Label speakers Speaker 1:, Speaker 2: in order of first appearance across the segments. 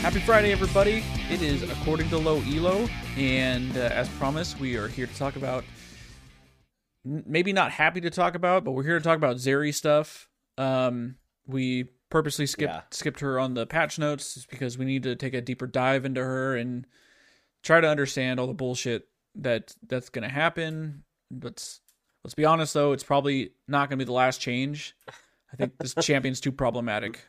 Speaker 1: Happy Friday, everybody. It is According to Low Elo, and uh, as promised, we are here to talk about maybe not happy to talk about, but we're here to talk about Zeri stuff. Um, we purposely skipped
Speaker 2: Yeah.
Speaker 1: skipped her on the patch notes because we need to take a deeper dive into her and try to understand all the bullshit that that's going to happen. Let's let's be honest though, it's probably not going to be the last change. I think this champion's too problematic.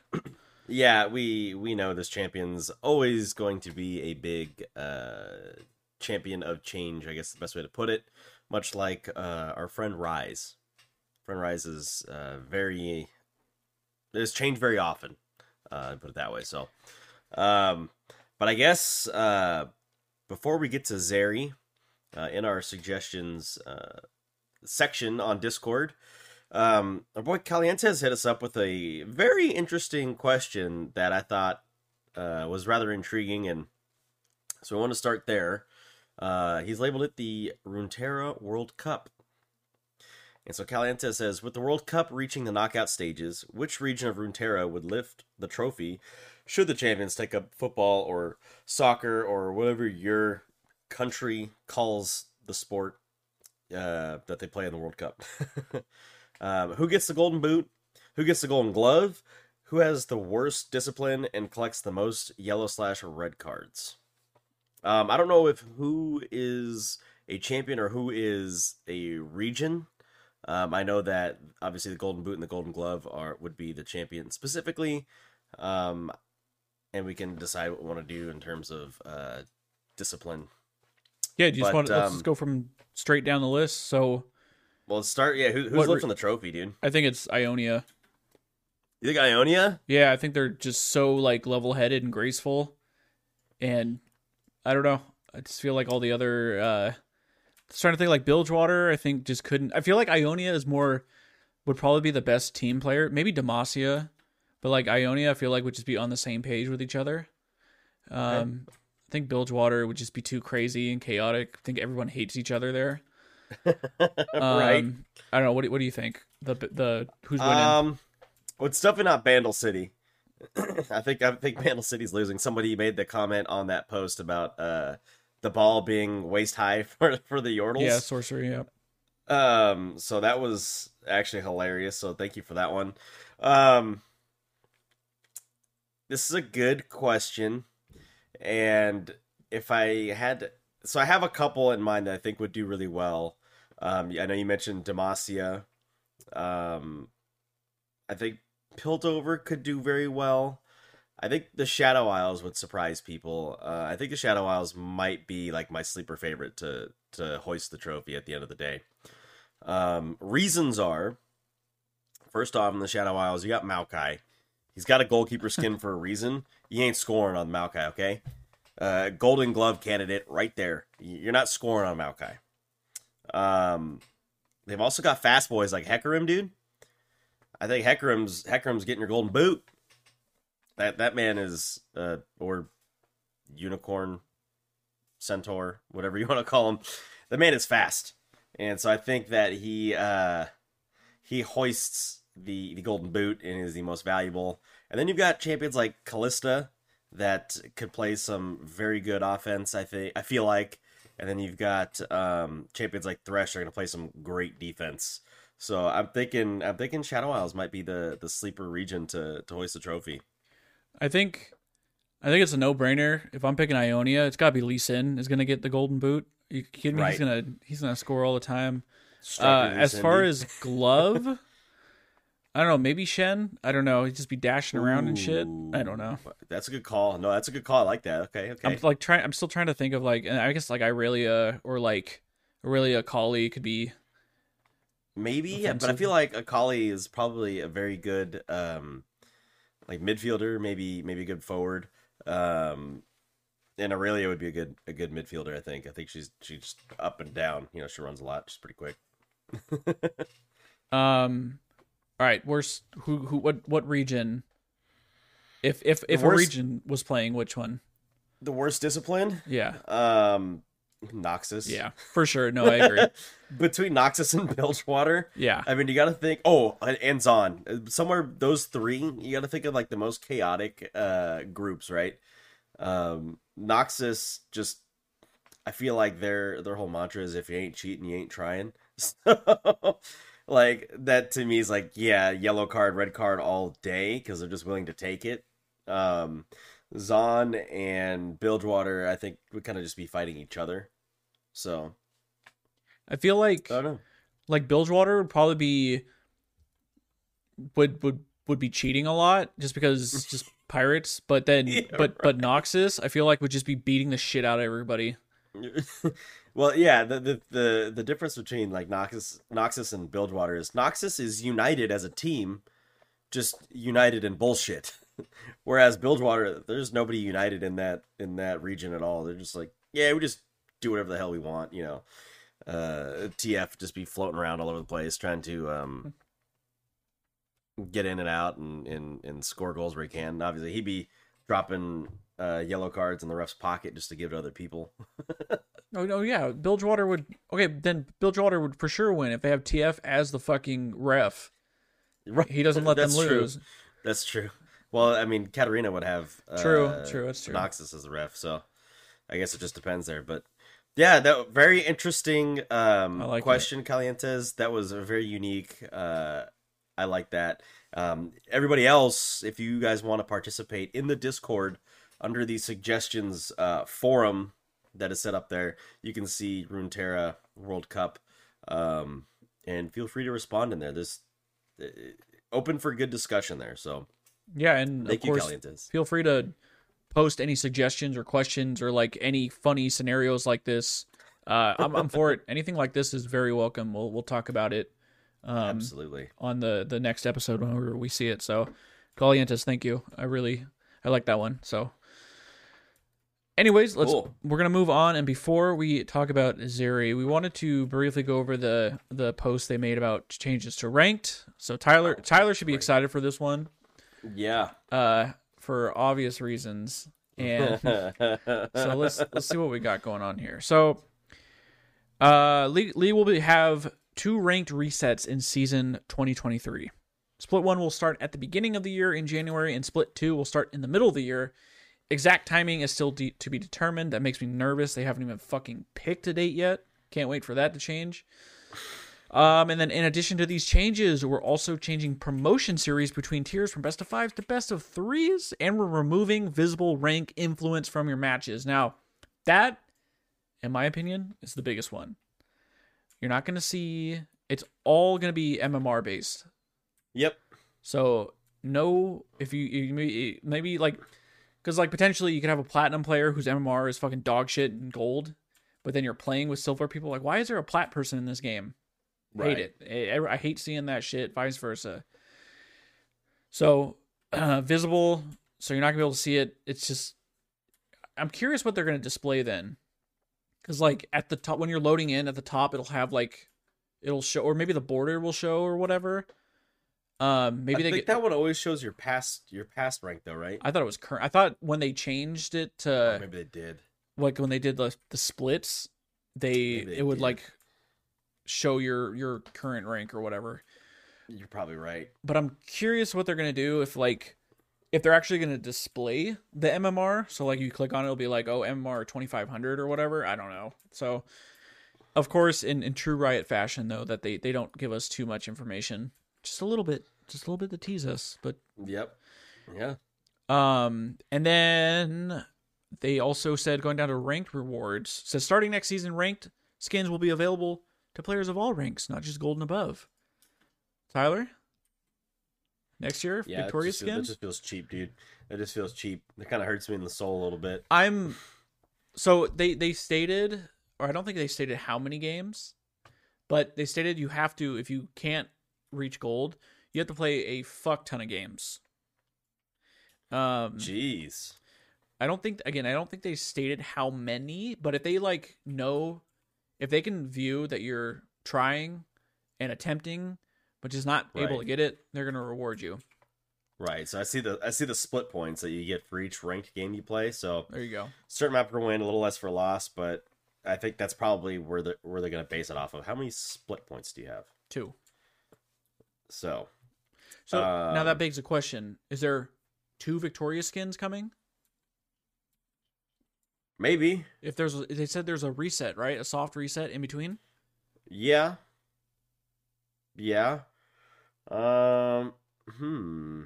Speaker 2: Yeah, we we know this champion's always going to be a big uh champion of change, I guess the best way to put it. Much like uh our friend Ryze. Friend Ryze is uh very there's change very often. Uh put it that way. So um but I guess uh before we get to Zeri, uh, in our suggestions uh section on Discord, Um, our boy Calientes hit us up with a very interesting question that I thought uh, was rather intriguing, and so I want to start there. Uh, he's labeled it the Runeterra World Cup. And so Calientes says, with the World Cup reaching the knockout stages, which region of Runeterra would lift the trophy should the champions take up football or soccer or whatever your country calls the sport uh, that they play in the World Cup? um, who gets the golden boot? Who gets the golden glove? Who has the worst discipline and collects the most yellow slash red cards? Um, I don't know if who is a champion or who is a region. Um, I know that obviously the golden boot and the golden glove are would be the champion specifically, um, and we can decide what we want to do in terms of uh, discipline.
Speaker 1: Yeah, do you just
Speaker 2: But,
Speaker 1: want let's
Speaker 2: um,
Speaker 1: just go from straight down the list. So
Speaker 2: Well, start. Yeah, who, who's
Speaker 1: What re-
Speaker 2: lifting the trophy, dude?
Speaker 1: I think it's Ionia.
Speaker 2: You think Ionia?
Speaker 1: Yeah, I think they're just so like level headed and graceful. And I don't know. I just feel like all the other uh trying to think like Bilgewater, I think just couldn't I feel like Ionia is more would probably be the best team player. Maybe Demacia. But like Ionia I feel like would just be on the same page with each other. Um I think Bilgewater would just be too crazy and chaotic. I think everyone hates each other there.
Speaker 2: right.
Speaker 1: Um, I don't know. What do, what do you think? The the who's winning?
Speaker 2: Um, well, it's definitely not Bandle City. I think I think Bandle City's losing. Somebody made the comment on that post about uh the ball being waist high for for the Yordles.
Speaker 1: yeah, sorcery. Yeah.
Speaker 2: Um, so that was actually hilarious. So thank you for that one. Um, this is a good question, and if I had, so I have a couple in mind that I think would do really well. Um, I know you mentioned Demacia. Um, I think Piltover could do very well. I think the Shadow Isles would surprise people. Uh, I think the Shadow Isles might be like my sleeper favorite to to hoist the trophy at the end of the day. Um, reasons are, first off, in the Shadow Isles, you got Maokai. He's got a goalkeeper skin for a reason. You ain't scoring on Maokai, okay? Uh, Golden Glove candidate right there. You're not scoring on Maokai. Um, they've also got fast boys like Hecarim, dude. I think Hecarim's Hecarim's getting your golden boot. That that man is uh or unicorn, centaur, whatever you want to call him. The man is fast, and so I think that he uh he hoists the the golden boot and is the most valuable. And then you've got champions like Kalista that could play some very good offense. I think I feel like, and then you've got um, champions like Thresh are going to play some great defense. So I'm thinking I'm thinking Shadow Isles might be the the sleeper region to to hoist the trophy.
Speaker 1: I think I think it's a no brainer. If I'm picking Ionia, it's gotta be Lee Sin is gonna get the golden boot. Are you kidding me? He's gonna he's gonna score all the time. Uh, as far as glove, I don't know. Maybe Shen. I don't know. He'd just be dashing around and shit. I don't know.
Speaker 2: That's a good call. No, that's a good call. I like that. Okay, okay.
Speaker 1: I'm like trying. I'm still trying to think of like, and I guess like Irelia or like Aurelia Kali could be.
Speaker 2: Maybe, yeah, but I feel like Akali is probably a very good um like midfielder, maybe maybe a good forward. Um and Aurelia would be a good a good midfielder, I think. I think she's she's up and down. You know, she runs a lot. She's pretty quick.
Speaker 1: Um. All right. Worst. Who? Who? What? What region? If if if a region was playing, which one?
Speaker 2: The worst discipline?
Speaker 1: Yeah.
Speaker 2: Um Noxus.
Speaker 1: Yeah, for sure. No, I agree.
Speaker 2: Between Noxus and Bilgewater,
Speaker 1: Yeah,
Speaker 2: I mean, you got to think. Oh, and Zaun. Somewhere those three, you got to think of like the most chaotic uh groups, right? Um, Noxus just. I feel like their their whole mantra is if you ain't cheating, you ain't trying. So, like that to me is like yeah, yellow card, red card all day because they're just willing to take it. Um, Zaun and Bilgewater, I think would kind of just be fighting each other. So
Speaker 1: I feel like
Speaker 2: I don't know.
Speaker 1: like Bilgewater would probably be would would would be cheating a lot just because it's just pirates. But then
Speaker 2: Yeah,
Speaker 1: but but Noxus, I feel like would just be beating the shit out of everybody.
Speaker 2: well, yeah, the, the the the difference between like Noxus Noxus and Bilgewater is Noxus is united as a team, just united in bullshit. Whereas Bilgewater, there's nobody united in that in that region at all. They're just like, yeah, we just do whatever the hell we want, you know. Uh TF just be floating around all over the place trying to um get in and out and and, and score goals where he can. And obviously he'd be dropping uh, yellow cards in the ref's pocket just to give to other people.
Speaker 1: Oh no, yeah, Bilgewater would okay. Then Bilgewater would for sure win if they have TF as the fucking ref.
Speaker 2: Right.
Speaker 1: He doesn't let them
Speaker 2: That's true.
Speaker 1: lose.
Speaker 2: That's true. Well, I mean, Katarina would have uh,
Speaker 1: True, true, that's true.
Speaker 2: Noxus as the ref, so I guess it just depends there. But yeah, that very interesting um,
Speaker 1: like
Speaker 2: question, Calientes. That was a very unique. Uh, I like that. Um, everybody else, if you guys want to participate in the Discord under the suggestions uh, forum that is set up there, you can see Runeterra World Cup, um, and feel free to respond in there. This uh, open for good discussion there. So
Speaker 1: Yeah, and
Speaker 2: thank
Speaker 1: of
Speaker 2: you,
Speaker 1: course,
Speaker 2: Calientes.
Speaker 1: feel free to post any suggestions or questions or like any funny scenarios like this. Uh, I'm, I'm for it. Anything like this is very welcome. We'll we'll talk about it um,
Speaker 2: Absolutely.
Speaker 1: on the the next episode whenever we see it. So, Calientes, thank you. I really I like that one. So, anyways, let's
Speaker 2: Cool.
Speaker 1: we're gonna move on. And before we talk about Zeri, we wanted to briefly go over the the post they made about changes to ranked. So Tyler Tyler should be
Speaker 2: great.
Speaker 1: excited for this one
Speaker 2: Yeah.
Speaker 1: uh, for obvious reasons. And so let's let's see what we got going on here. So, uh, Lee, Lee will be, have two ranked resets in season 2023. Split one will start at the beginning of the year in January, and split two will start in the middle of the year. Exact timing is still de- to be determined. That makes me nervous. They haven't even fucking picked a date yet. Can't wait for that to change. Um, and then in addition to these changes, we're also changing promotion series between tiers from best of fives to best of threes, and we're removing visible rank influence from your matches. Now, that, in my opinion, is the biggest one. You're not going to see. It's all going to be MMR based.
Speaker 2: yep.
Speaker 1: So no, if you, you maybe, maybe like, because like potentially you could have a platinum player whose MMR is fucking dog shit and gold, but then you're playing with silver people. Like, why is there a plat person in this game?
Speaker 2: Right.
Speaker 1: Hate it. I, I hate seeing that shit. Vice versa. So uh, visible, so you're not gonna be able to see it. It's just, I'm curious what they're gonna display then, because like at the top when you're loading in at the top, it'll have like, it'll show, or maybe the border will show or whatever. Um, maybe
Speaker 2: I
Speaker 1: they
Speaker 2: think
Speaker 1: get.
Speaker 2: that one always shows your past your past rank though, right?
Speaker 1: I thought it was current. I thought when they changed it to
Speaker 2: maybe they did.
Speaker 1: like when they did the the splits, they,
Speaker 2: they
Speaker 1: it would
Speaker 2: did.
Speaker 1: like show your your current rank or whatever.
Speaker 2: You're probably right.
Speaker 1: But I'm curious what they're gonna do if like if they're actually gonna display the MMR. So like you click on it, it'll be like oh MMR 2500 or whatever. I don't know. So of course in in true Riot fashion though that they they don't give us too much information, just a little bit, just a little bit to tease us, but
Speaker 2: Yep. Yeah.
Speaker 1: Um, and then they also said going down to ranked rewards. Says starting next season, ranked skins will be available to players of all ranks, not just gold and above. Tyler, next year,
Speaker 2: Yeah. Just,
Speaker 1: skin.
Speaker 2: It just feels cheap, dude. It just feels cheap. It kind of hurts me in the soul a little bit.
Speaker 1: I'm so they they stated, or I don't think they stated how many games, but they stated you have to if you can't reach gold, you have to play a fuck ton of games. Um,
Speaker 2: Jeez.
Speaker 1: I don't think again, I don't think they stated how many, but if they like know if they can view that you're trying and attempting but just not able to get it, they're going to reward you.
Speaker 2: Right. So I see the I see the split points that you get for each ranked game you play. So
Speaker 1: There you go.
Speaker 2: certain map per win, a little less for loss, but I think that's probably where the where they're gonna base it off of. How many split points do you have?
Speaker 1: Two.
Speaker 2: So
Speaker 1: So now
Speaker 2: Um,
Speaker 1: that begs a question: Is there two Victorious skins coming?
Speaker 2: maybe,
Speaker 1: If there's, they said there's a reset, right? A soft reset in between.
Speaker 2: yeah, yeah. Um, hmm.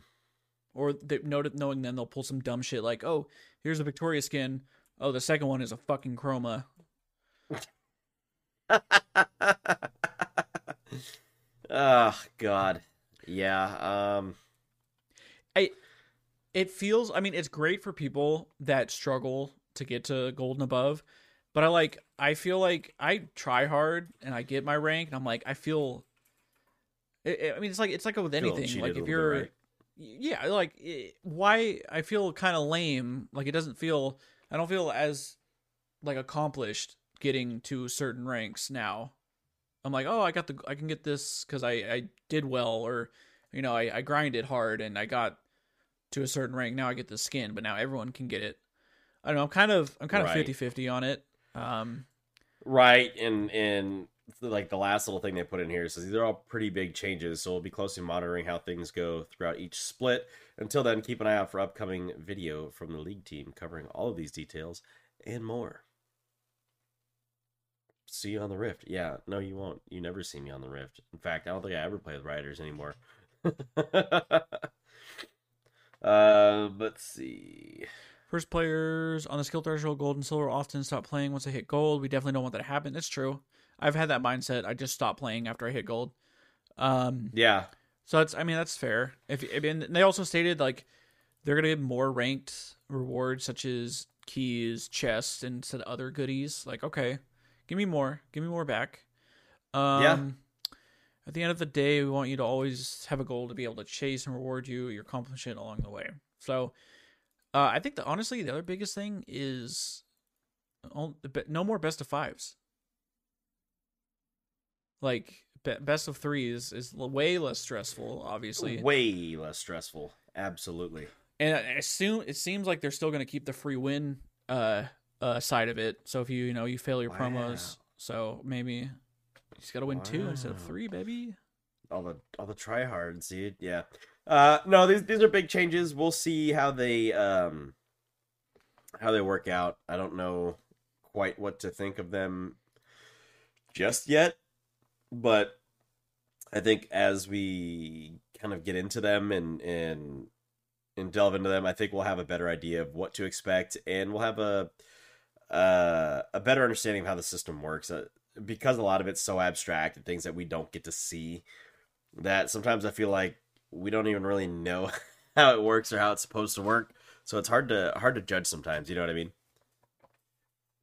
Speaker 1: Or they noted knowing then they'll pull some dumb shit like, oh, here's a Victorious skin. Oh, the second one is a fucking chroma.
Speaker 2: oh God, yeah. Um, I
Speaker 1: It feels. I mean, it's great for people that struggle to get to gold and above, but I like. I feel like I try hard and I get my rank, and I'm like, I feel. I I mean, it's like it's like with anything. Like if you're,
Speaker 2: right?
Speaker 1: yeah, like eh, why I feel kind of lame. Like it doesn't feel. I don't feel as like accomplished getting to certain ranks now. I'm like, oh, I got the, I can get this because I I did well, or you know, I I grinded hard and I got to a certain rank. Now I get the skin, but now everyone can get it. I don't know. I'm kind of I'm kind of
Speaker 2: Right.
Speaker 1: 50-50 on it. Um,
Speaker 2: Right, and and like the last little thing they put in here says these are all pretty big changes, so we'll be closely monitoring how things go throughout each split. Until then, keep an eye out for upcoming video from the league team covering all of these details and more. See you on the Rift. Yeah, no, you won't. You never see me on the Rift. In fact, I don't think I ever play with Riders anymore. uh, let's see.
Speaker 1: First players on the skill threshold, gold and silver, often stop playing once they hit gold. We definitely don't want that to happen. It's true. I've had that mindset. I just stopped playing after I hit gold. Um,
Speaker 2: Yeah,
Speaker 1: so that's, I mean, that's fair. If I mean, they also stated like they're gonna give more ranked rewards such as keys, chests, and other goodies. Like, okay, give me more, give me more back. Um,
Speaker 2: Yeah.
Speaker 1: At the end of the day, we want you to always have a goal to be able to chase and reward you your accomplishment along the way. So, uh, I think that honestly, the other biggest thing is no more best of fives. Like best of threes is way less stressful, obviously,
Speaker 2: way less stressful. Absolutely.
Speaker 1: and I assume it seems like they're still going to keep the free win uh, uh, side of it. So if you you know you fail your promos, so maybe you just got to win two instead of three, baby.
Speaker 2: all the all the tryhards, dude. Yeah. Uh no, these these are big changes. We'll see how they um how they work out. I don't know quite what to think of them just yet, but I think as we kind of get into them and and and delve into them, I think we'll have a better idea of what to expect and we'll have a uh, a better understanding of how the system works uh, because a lot of it's so abstract and things that we don't get to see that sometimes I feel like we don't even really know how it works or how it's supposed to work. So it's hard to hard to judge sometimes. You know what I mean?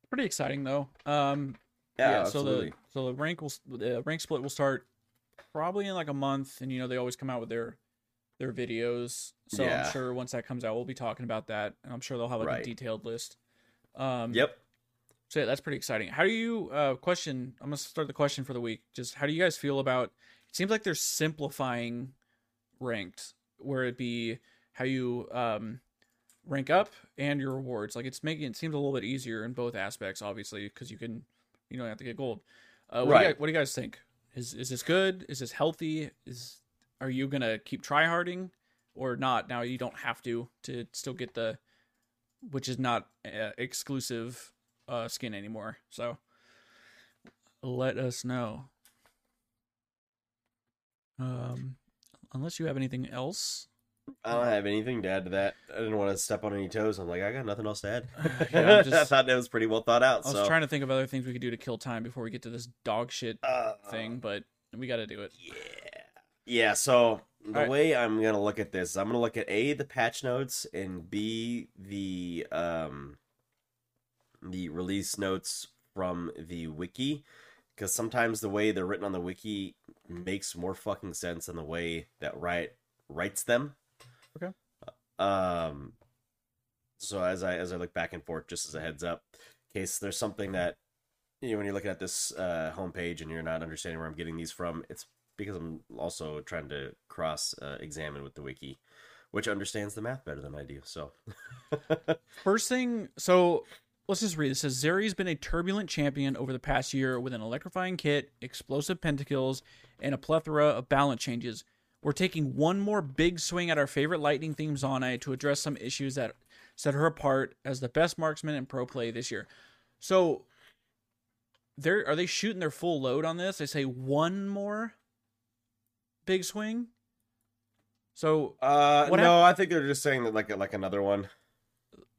Speaker 1: Pretty exciting though. Um, yeah, so the so the rank will the rank split will start probably in like a month, and you know they always come out with their their videos. So
Speaker 2: Yeah.
Speaker 1: I'm sure once that comes out, we'll be talking about that, and I'm sure they'll have like a detailed list. Um,
Speaker 2: Yep.
Speaker 1: So yeah, that's pretty exciting. How do you uh question? I'm gonna start the question for the week. Just how do you guys feel about? It seems like they're simplifying ranked, where it be how you um rank up and your rewards. Like it's making it seems a little bit easier in both aspects, obviously, because you can you don't have to get gold. Uh, what, do you
Speaker 2: Right.
Speaker 1: guys, what do you guys think? Is is this good? Is this healthy? Is are you gonna keep tryharding or not? Now you don't have to to still get the, which is not uh, exclusive uh, skin anymore. So let us know. Um, unless you have anything else.
Speaker 2: I don't have anything to add to that. I didn't want to step on any toes. I'm like, I got nothing else to add.
Speaker 1: Yeah, I'm
Speaker 2: I thought that was pretty well thought out.
Speaker 1: I was
Speaker 2: so
Speaker 1: trying to think of other things we could do to kill time before we get to this dog shit
Speaker 2: uh,
Speaker 1: thing, but we got to do it.
Speaker 2: Yeah. Yeah, so the
Speaker 1: Alright.
Speaker 2: way I'm gonna look at this, I'm gonna look at A the patch notes and B the um the release notes from the wiki. Because sometimes the way they're written on the wiki makes more fucking sense than the way that Riot writes them.
Speaker 1: Okay.
Speaker 2: Um so as I as I look back and forth, just as a heads up, in case there's something that you know when you're looking at this uh, homepage and you're not understanding where I'm getting these from, it's because I'm also trying to cross uh, examine with the wiki, which understands the math better than I do. So
Speaker 1: First thing, so let's just read. It says Zeri's been a turbulent champion over the past year with an electrifying kit, explosive pentakills, and a plethora of balance changes. We're taking one more big swing at our favorite lightning theme Zaunite to address some issues that set her apart as the best marksman in pro play this year. So, they're are they shooting their full load on this? They say one more big swing. So
Speaker 2: Uh,
Speaker 1: What
Speaker 2: no, I think they're just saying that like like another one.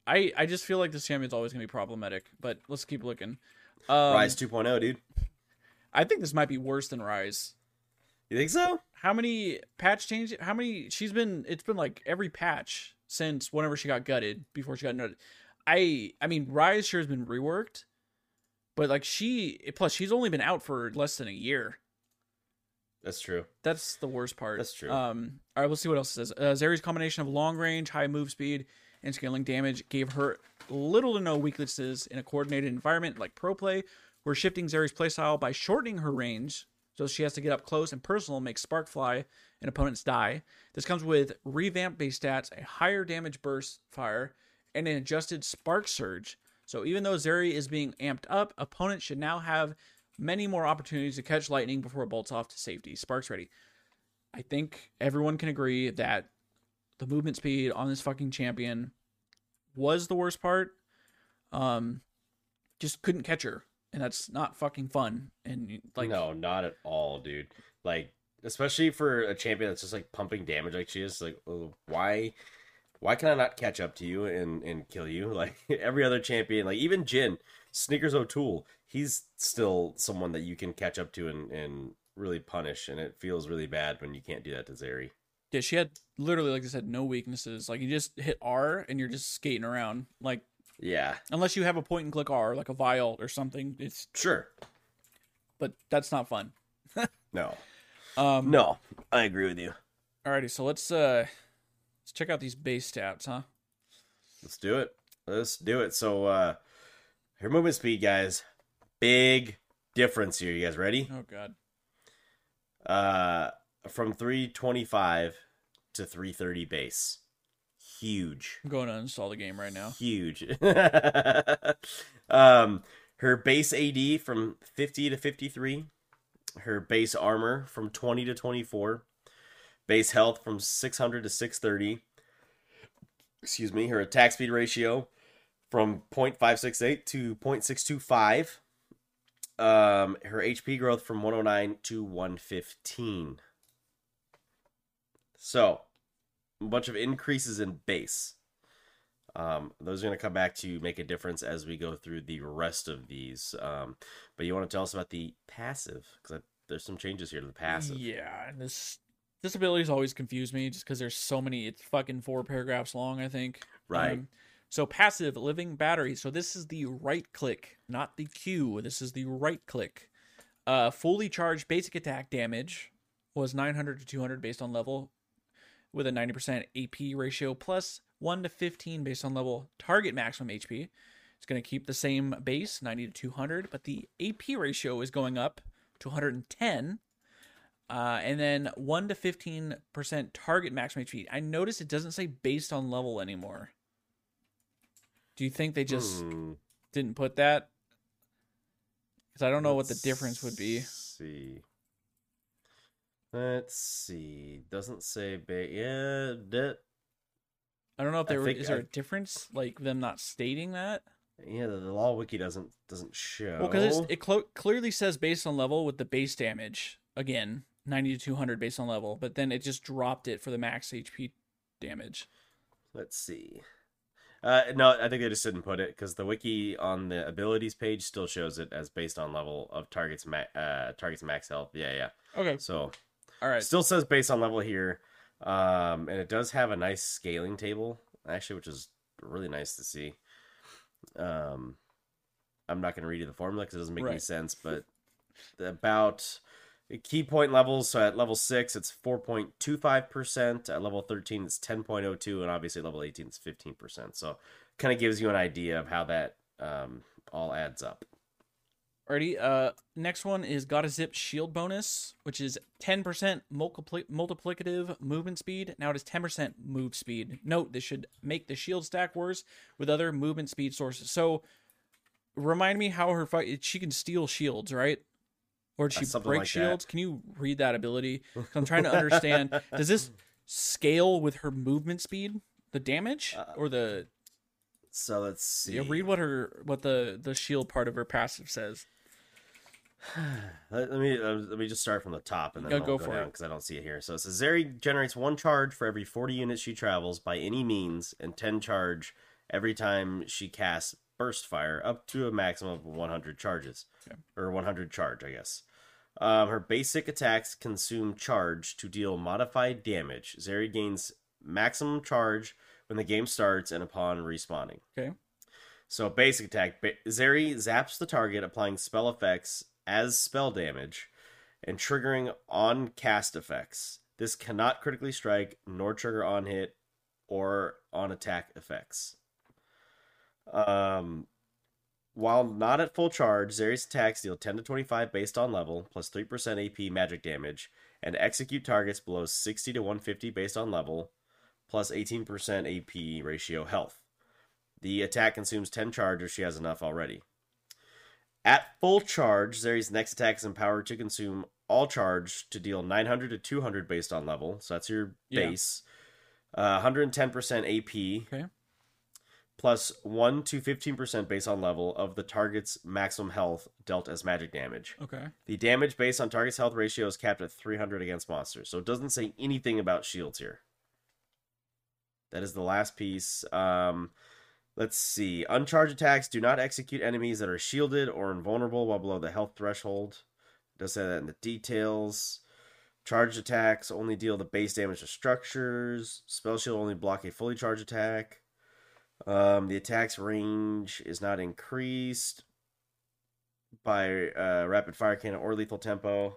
Speaker 1: I I just feel like this champion's always gonna be problematic. But let's keep looking. Um,
Speaker 2: Ryze 2.0, dude.
Speaker 1: I think this might be worse than Ryze.
Speaker 2: You think so?
Speaker 1: How many patch changes? How many? She's been. It's been like every patch since whenever she got gutted before she got nutted. I I mean Ryze sure has been reworked, but like she plus she's only been out for less than a year.
Speaker 2: That's true.
Speaker 1: That's the worst part.
Speaker 2: That's true.
Speaker 1: Um, all right, we'll see what else it says. Uh, Zeri's combination of long range, high move speed, and scaling damage gave her little to no weaknesses in a coordinated environment like pro play. We're shifting Zeri's playstyle by shortening her range, so she has to get up close and personal, make spark fly, and opponents die. This comes with revamped base stats, a higher damage burst fire, and an adjusted spark surge. So even though Zeri is being amped up, opponents should now have many more opportunities to catch lightning before it bolts off to safety. Sparks ready. I think everyone can agree that the movement speed on this fucking champion was the worst part. Um, just couldn't catch her, and that's not fucking fun. And like,
Speaker 2: no, not at all, dude. Like, especially for a champion that's just like pumping damage like she is. Like, oh, why, why can I not catch up to you and and kill you? Like every other champion, like even Jhin, Sneakers O'Toole, he's still someone that you can catch up to and and really punish. And it feels really bad when you can't do that to Zeri.
Speaker 1: yeah, she had literally, like I said, no weaknesses. Like you just hit R and you're just skating around. Like
Speaker 2: Yeah,
Speaker 1: unless you have a point and click R, like a vial or something. It's
Speaker 2: sure.
Speaker 1: but that's not fun.
Speaker 2: No,
Speaker 1: Um,
Speaker 2: no, I agree with you.
Speaker 1: Alrighty, so let's uh let's check out these base stats, huh?
Speaker 2: Let's do it. Let's do it. So, uh, her movement speed, guys, big difference here. You guys ready?
Speaker 1: Oh god.
Speaker 2: Uh, from 325 to 330 base. Huge.
Speaker 1: I'm going to install the game right now.
Speaker 2: Huge. um, her base AD from 50 to 53. Her base armor from 20 to 24. Base health from 600 to 630. Excuse me. Her attack speed ratio from 0.568 to 0.625. Um, her HP growth from 109 to 115. So, a bunch of increases in base. Um, those are going to come back to make a difference as we go through the rest of these. Um, but you want to tell us about the passive because there's some changes here to the passive.
Speaker 1: Yeah, and this ability's always confused me just because there's so many. It's fucking four paragraphs long, I think.
Speaker 2: Right.
Speaker 1: Um, so passive living battery. So this is the right click, not the Q. This is the right click. Uh, fully charged basic attack damage was 900 to 200 based on level, with a 90% AP ratio plus 1 to 15 based on level. Target maximum HP. It's going to keep the same base, 90 to 200, but the AP ratio is going up to 110. Uh, and then 1 to 15% target maximum HP. I notice it doesn't say based on level anymore. Do you think they just
Speaker 2: Hmm,
Speaker 1: didn't put that? Because I don't know what the difference would be.
Speaker 2: See. Let's see. Doesn't say ba- yeah. That,
Speaker 1: I don't know if
Speaker 2: there is
Speaker 1: there
Speaker 2: think
Speaker 1: is there
Speaker 2: I-
Speaker 1: a difference, like them not stating that.
Speaker 2: yeah. The, the LoL wiki doesn't doesn't show.
Speaker 1: Well, because it clo- clearly says based on level with the base damage again, ninety to two hundred based on level, but then it just dropped it for the max HP damage.
Speaker 2: Let's see. Uh, no, I think they just didn't put it because the wiki on the abilities page still shows it as based on level of targets ma- uh, targets max health. Yeah, yeah.
Speaker 1: Okay,
Speaker 2: So
Speaker 1: all right.
Speaker 2: still says based on level here, um, and it does have a nice scaling table actually, which is really nice to see. Um, I'm not going to read you the formula because it doesn't make any sense, but about key point levels. So at level six, it's 4.25%. At level 13, it's 10.02, and obviously level 18, is 15%. So kind of gives you an idea of how that um, all adds up.
Speaker 1: Alrighty. Uh, next one is got a zip shield bonus, which is ten percent multipli- multiplicative movement speed. Now it is ten percent move speed. Note this should make the shield stack worse with other movement speed sources. So remind me how her fight. She can steal shields, right? Or did
Speaker 2: Uh,
Speaker 1: she break
Speaker 2: like that.
Speaker 1: shields? Can you read that ability? I'm trying to understand. Does this scale with her movement speed, the damage,
Speaker 2: Uh,
Speaker 1: or the?
Speaker 2: So let's see.
Speaker 1: Yeah, read what her what the the shield part of her passive says.
Speaker 2: Let, let me uh, let me just start from the top and then
Speaker 1: Yeah,
Speaker 2: I'll
Speaker 1: go
Speaker 2: go,
Speaker 1: for
Speaker 2: down
Speaker 1: it.
Speaker 2: because I don't see it here. So it says Zeri generates one charge for every 40 units she travels by any means, and 10 charge every time she casts burst fire, up to a maximum of 100 charges
Speaker 1: Okay.
Speaker 2: or 100 charge, I guess. Um, her basic attacks consume charge to deal modified damage. Zeri gains maximum charge when the game starts and upon respawning.
Speaker 1: Okay.
Speaker 2: So basic attack, Zeri zaps the target, applying spell effects as spell damage, and triggering on cast effects. This cannot critically strike, nor trigger on hit or on attack effects. Um, while not at full charge, Zeri's attacks deal 10 to 25 based on level, plus 3% AP magic damage, and execute targets below 60 to 150 based on level, plus 18% AP ratio health. The attack consumes 10 charge if she has enough already. At full charge, Zeri's next attack is empowered to consume all charge to deal 900 to 200 based on level. So that's your
Speaker 1: Yeah.
Speaker 2: base. Uh, 110% AP.
Speaker 1: Okay.
Speaker 2: Plus 1 to 15% based on level of the target's maximum health dealt as magic damage.
Speaker 1: Okay.
Speaker 2: The damage based on target's health ratio is capped at 300 against monsters. So it doesn't say anything about shields here. That is the last piece. Um, let's see. Uncharged attacks do not execute enemies that are shielded or invulnerable while below the health threshold. It does say that in the details. Charged attacks only deal the base damage to structures. Spell shield only block a fully charged attack. Um, the attack's range is not increased by uh, rapid fire cannon or lethal tempo.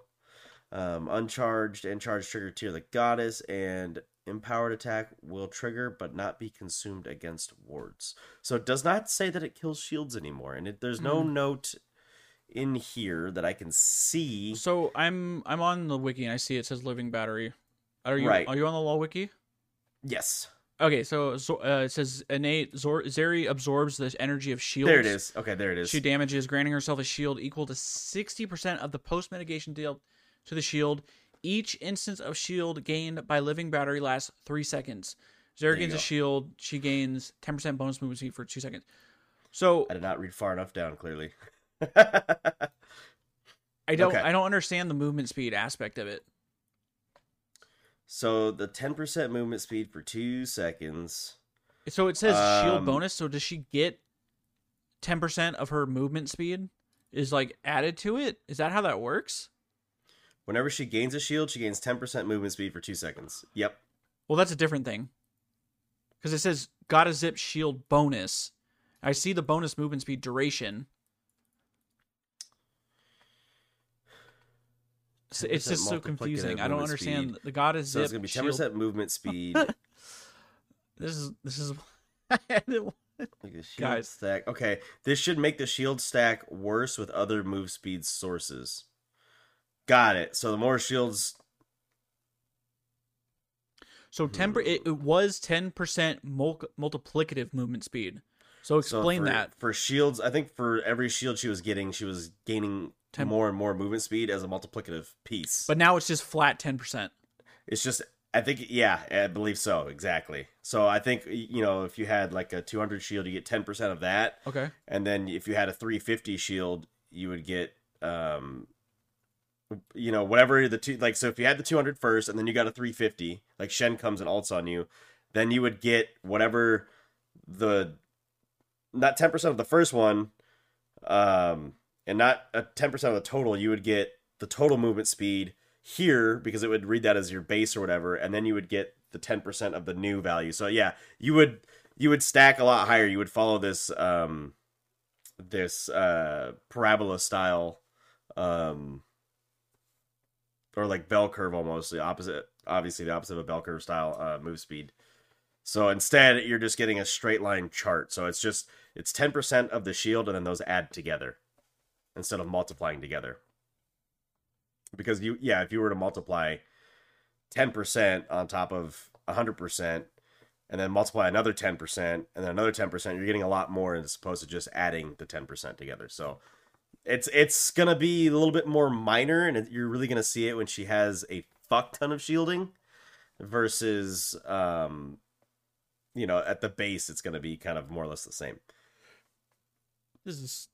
Speaker 2: Um, uncharged and charged trigger tier the goddess and empowered attack will trigger but not be consumed against wards. So it does not say that it kills shields anymore, and it, there's no
Speaker 1: Mhm.
Speaker 2: note in here that I can see.
Speaker 1: So I'm I'm on the wiki and I see it says living battery. Are you
Speaker 2: Right.
Speaker 1: are you on the LoL wiki?
Speaker 2: Yes,
Speaker 1: Okay, so, so uh, it says innate Zor- Zeri absorbs the energy of shields.
Speaker 2: there it is. Okay, there it is.
Speaker 1: She damages, granting herself a shield equal to 60% of the post mitigation deal to the shield. Each instance of shield gained by living battery lasts three seconds. Zeri gains a shield. She gains 10% bonus movement speed for two seconds. So
Speaker 2: I did not read far enough down. Clearly.
Speaker 1: I don't
Speaker 2: okay.
Speaker 1: I don't understand the movement speed aspect of it.
Speaker 2: So the ten percent movement speed for two seconds.
Speaker 1: So it says shield
Speaker 2: Um,
Speaker 1: bonus. So does she get 10% of her movement speed is like added to it? Is that how that works?
Speaker 2: Whenever she gains a shield, she gains ten percent movement speed for two seconds. Yep.
Speaker 1: Well, that's a different thing. Because it says got a zip shield bonus. I see the bonus movement speed duration. So it's just so confusing. I don't understand
Speaker 2: speed.
Speaker 1: the god is
Speaker 2: So
Speaker 1: zip
Speaker 2: it's gonna be ten percent movement speed.
Speaker 1: This is this is
Speaker 2: Like a shield
Speaker 1: Guys.
Speaker 2: stack. Okay, this should make the shield stack worse with other move speed sources. Got it. So the more shields,
Speaker 1: so ten. per- It, it hmm. was ten percent mul- multiplicative movement speed. So
Speaker 2: so
Speaker 1: explain
Speaker 2: for,
Speaker 1: that.
Speaker 2: for shields. I think for every shield she was getting, she was gaining
Speaker 1: Ten-
Speaker 2: more and more movement speed as a multiplicative piece.
Speaker 1: But now it's just flat ten percent.
Speaker 2: it's just, I think, yeah, I believe so. Exactly. So I think you know if you had like a 200 shield, you get 10 percent of that.
Speaker 1: Okay.
Speaker 2: and then if you had a 350 shield you would get um you know whatever the two like so if you had the 200 first and then you got a 350 like shen comes and ults on you then you would get whatever the not 10% of the first one um and not a 10% of the total you would get the total movement speed here because it would read that as your base or whatever and then you would get the 10% of the new value. So yeah you would you would stack a lot higher. You would follow this um this uh parabola style um or like bell curve almost the opposite obviously the opposite of a bell curve style uh move speed. So instead you're just getting a straight line chart. So it's just it's 10% of the shield and then those add together instead of multiplying together because you yeah if you were to multiply 10% on top of 100% and then multiply another 10% and then another 10%, you're getting a lot more as opposed to just adding the 10% together. So it's it's to be a little bit more minor and you're really to see it when she has a fuck ton of shielding versus um you know, at the base it's to be kind of more or less the same.
Speaker 1: This is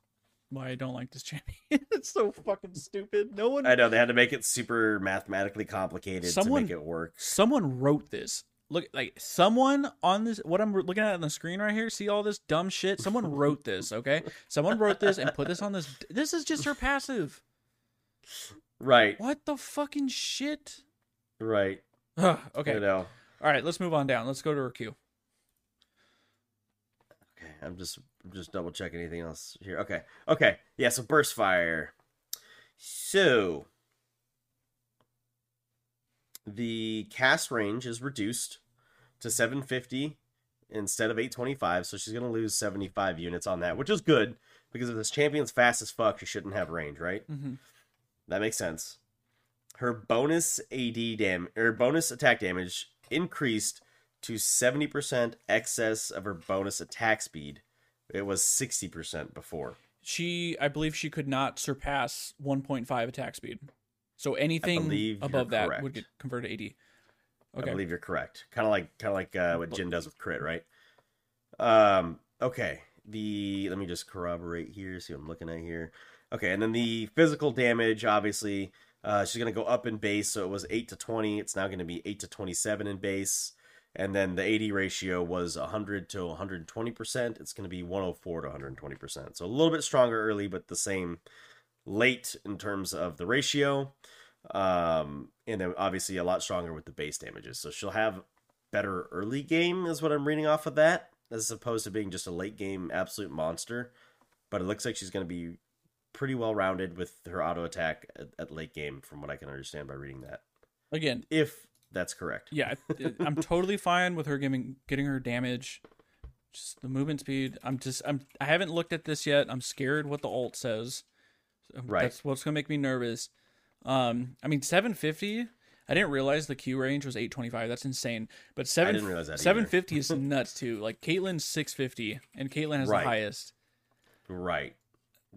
Speaker 1: why I don't like this champion. it's so fucking stupid. No one
Speaker 2: I know they had to make it super mathematically complicated
Speaker 1: Someone-
Speaker 2: to make it work.
Speaker 1: someone wrote this. Look, like someone on this, what I'm looking at on the screen right here. See all this dumb shit. Someone wrote this. Okay, someone wrote this and put this on this. This is just her passive.
Speaker 2: Right.
Speaker 1: What the fucking shit?
Speaker 2: Right.
Speaker 1: Ugh,
Speaker 2: I
Speaker 1: okay,
Speaker 2: know.
Speaker 1: all right. Let's move on down. Let's go to her Q.
Speaker 2: Okay, I'm just just double check anything else here. Okay, okay, yeah. So burst fire. So the cast range is reduced to 750 instead of 825. So she's gonna lose 75 units on that, which is good because if this champion's fast as fuck, she shouldn't have range, right?
Speaker 1: hmm
Speaker 2: That makes sense. Her bonus AD dam or bonus attack damage increased to 70% excess of her bonus attack speed. It was 60% before.
Speaker 1: She, I believe, she could not surpass 1.5 attack speed. So anything above that
Speaker 2: correct.
Speaker 1: would get converted to AD.
Speaker 2: I believe you're correct. Kind of like kind of like uh, what Jhin does with crit, right? Um okay. The let me just corroborate here, see what I'm looking at here. Okay, and then the physical damage obviously uh she's going to go up in base, so it was 8 to 20, it's now going to be 8 to 27 in base. And then the AD ratio was 100 to 120%. It's going to be 104 to 120%. So a little bit stronger early, but the same late in terms of the ratio. Um, and then obviously a lot stronger with the base damages. So she'll have better early game, is what I'm reading off of that, as opposed to being just a late game absolute monster. But it looks like she's going to be pretty well rounded with her auto attack at, at late game, from what I can understand by reading that.
Speaker 1: Again,
Speaker 2: If that's correct.
Speaker 1: yeah, I'm totally fine with her giving getting her damage. Just the movement speed. I'm just I'm I haven't looked at this yet. I'm scared what the ult says.
Speaker 2: Right.
Speaker 1: That's what's gonna make me nervous. Um, I mean 750. I didn't realize the Q range was 825. That's insane. But seven
Speaker 2: didn't realize that
Speaker 1: 750 is nuts too. Like Caitlyn's 650, and Caitlyn has
Speaker 2: Right.
Speaker 1: the highest.
Speaker 2: Right.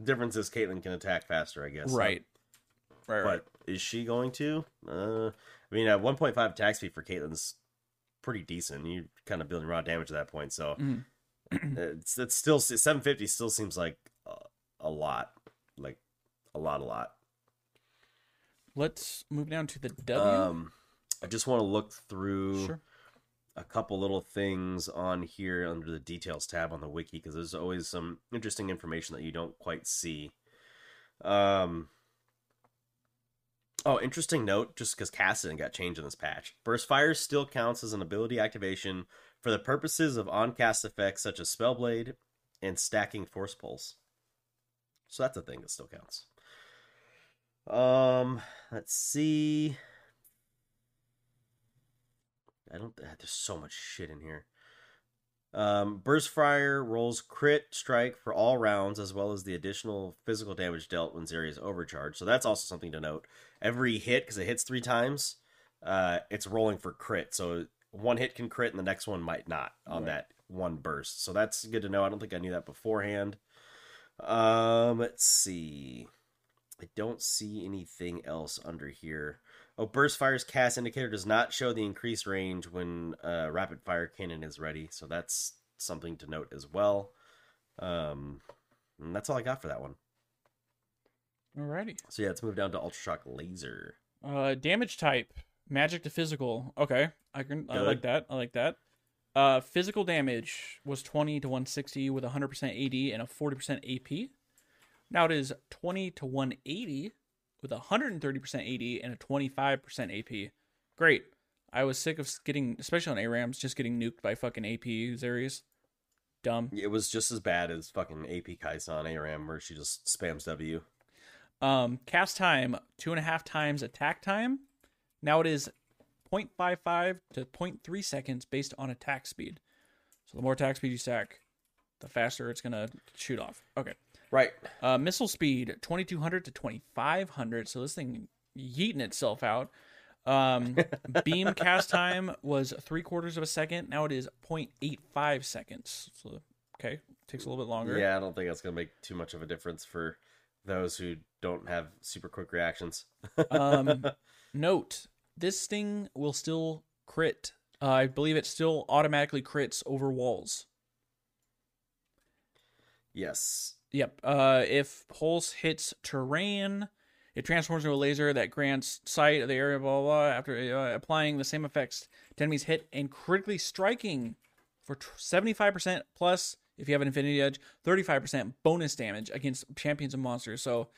Speaker 2: Difference is Caitlyn can attack faster, I guess.
Speaker 1: Right. Right. Right.
Speaker 2: But is she going to? Uh, I mean, at 1.5 attack speed for Caitlyn's pretty decent. You're kind of building raw damage at that point, so
Speaker 1: Mhm.
Speaker 2: it's it's still 750 still seems like a, a lot, like a lot, a lot.
Speaker 1: Let's move down to the W.
Speaker 2: Um, I just want to look through
Speaker 1: sure.
Speaker 2: a couple little things on here under the details tab on the wiki because there's always some interesting information that you don't quite see. Um. Oh, interesting note, just because Kassadin got changed in this patch. Burst Fire still counts as an ability activation for the purposes of on-cast effects such as Spellblade and stacking Force Pulse. So that's a thing that still counts. Um, let's see. I don't. There's so much shit in here. Um, Burst Fire rolls crit strike for all rounds, as well as the additional physical damage dealt when Zeri is overcharged. So that's also something to note. Every hit, because it hits three times, uh, it's rolling for crit. So one hit can crit, and the next one might not on
Speaker 1: Right.
Speaker 2: that one burst. So that's good to know. I don't think I knew that beforehand. Um, let's see. I don't see anything else under here. Oh, Burst Fire's cast indicator does not show the increased range when uh, Rapid Fire Cannon is ready, so that's something to note as well. Um, and that's all I got for that one.
Speaker 1: Alrighty.
Speaker 2: So yeah, let's move down to Ultra Shock Laser.
Speaker 1: Uh, damage type, magic to physical. Okay, I can. I like that. I like that. Uh, physical damage was 20 to 160 with 100% AD and a 40% AP. Now it is 20 to 180 with 130% AD and a 25% AP. Great. I was sick of getting, especially on ARAMs, just getting nuked by fucking AP Zeris. Dumb.
Speaker 2: It was just as bad as fucking AP Kai'San ARAM, where she just spams W.
Speaker 1: Um, cast time two and a half times attack time. Now it is 0.55 to 0.3 seconds based on attack speed. So the more attack speed you stack, the faster it's gonna shoot off. Okay.
Speaker 2: Right.
Speaker 1: Uh, missile speed 2200 to 2500. So this thing yeeting itself out. Um, beam cast time was three quarters of a second. Now it is 0.85 seconds. So, okay, takes a little bit longer.
Speaker 2: Yeah, I don't think that's gonna make too much of a difference for those who don't have super quick reactions.
Speaker 1: Um, note: this thing will still crit. Uh, I believe it still automatically crits over walls.
Speaker 2: yes.
Speaker 1: Yep. Uh, if pulse hits terrain, it transforms into a laser that grants sight of the area. Blah blah. blah after uh, applying the same effects to enemies hit and critically striking for seventy five percent plus. If you have an Infinity Edge, thirty five percent bonus damage against champions and monsters. So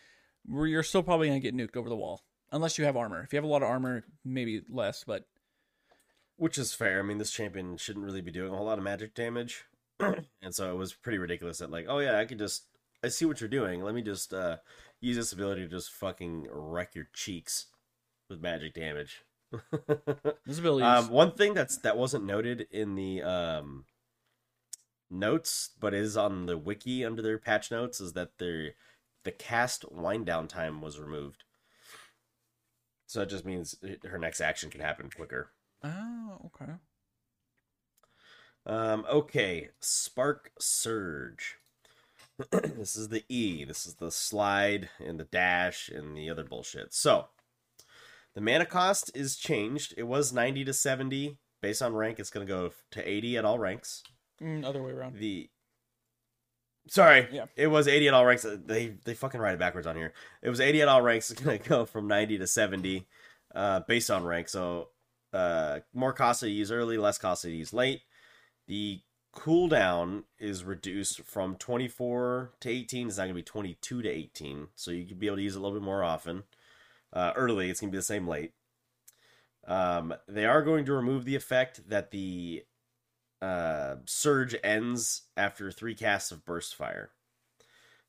Speaker 1: you're still probably gonna get nuked over the wall unless you have armor. If you have a lot of armor, maybe less. But
Speaker 2: Which is fair. I mean, this champion shouldn't really be doing a whole lot of magic damage. and so it was pretty ridiculous that, like, oh yeah, I could just, I see what you're doing. Let me just uh, use this ability to just fucking wreck your cheeks with magic damage.
Speaker 1: this ability,
Speaker 2: um, one thing that's that wasn't noted in the um, notes, but is on the wiki under their patch notes, is that their the cast wind down time was removed. So it just means her next action can happen quicker.
Speaker 1: oh okay.
Speaker 2: Um, okay, Spark Surge. this is the E. This is the slide and the dash and the other bullshit. So, the mana cost is changed. It was 90 to 70 based on rank. It's going to go to 80 at all ranks.
Speaker 1: Mm, other way around.
Speaker 2: The Sorry,
Speaker 1: Yeah.
Speaker 2: it was 80 at all ranks. They they fucking write it backwards on here. It was 80 at all ranks. It's going to go from 90 to 70 uh, based on rank. So, uh, more costly to use early, less costly to use late. The cooldown is reduced from 24 to 18. It's not going to be 22 to 18. So you can be able to use it a little bit more often. Uh, early, it's going to be the same late. Um, they are going to remove the effect that the uh, surge ends after three casts of burst fire.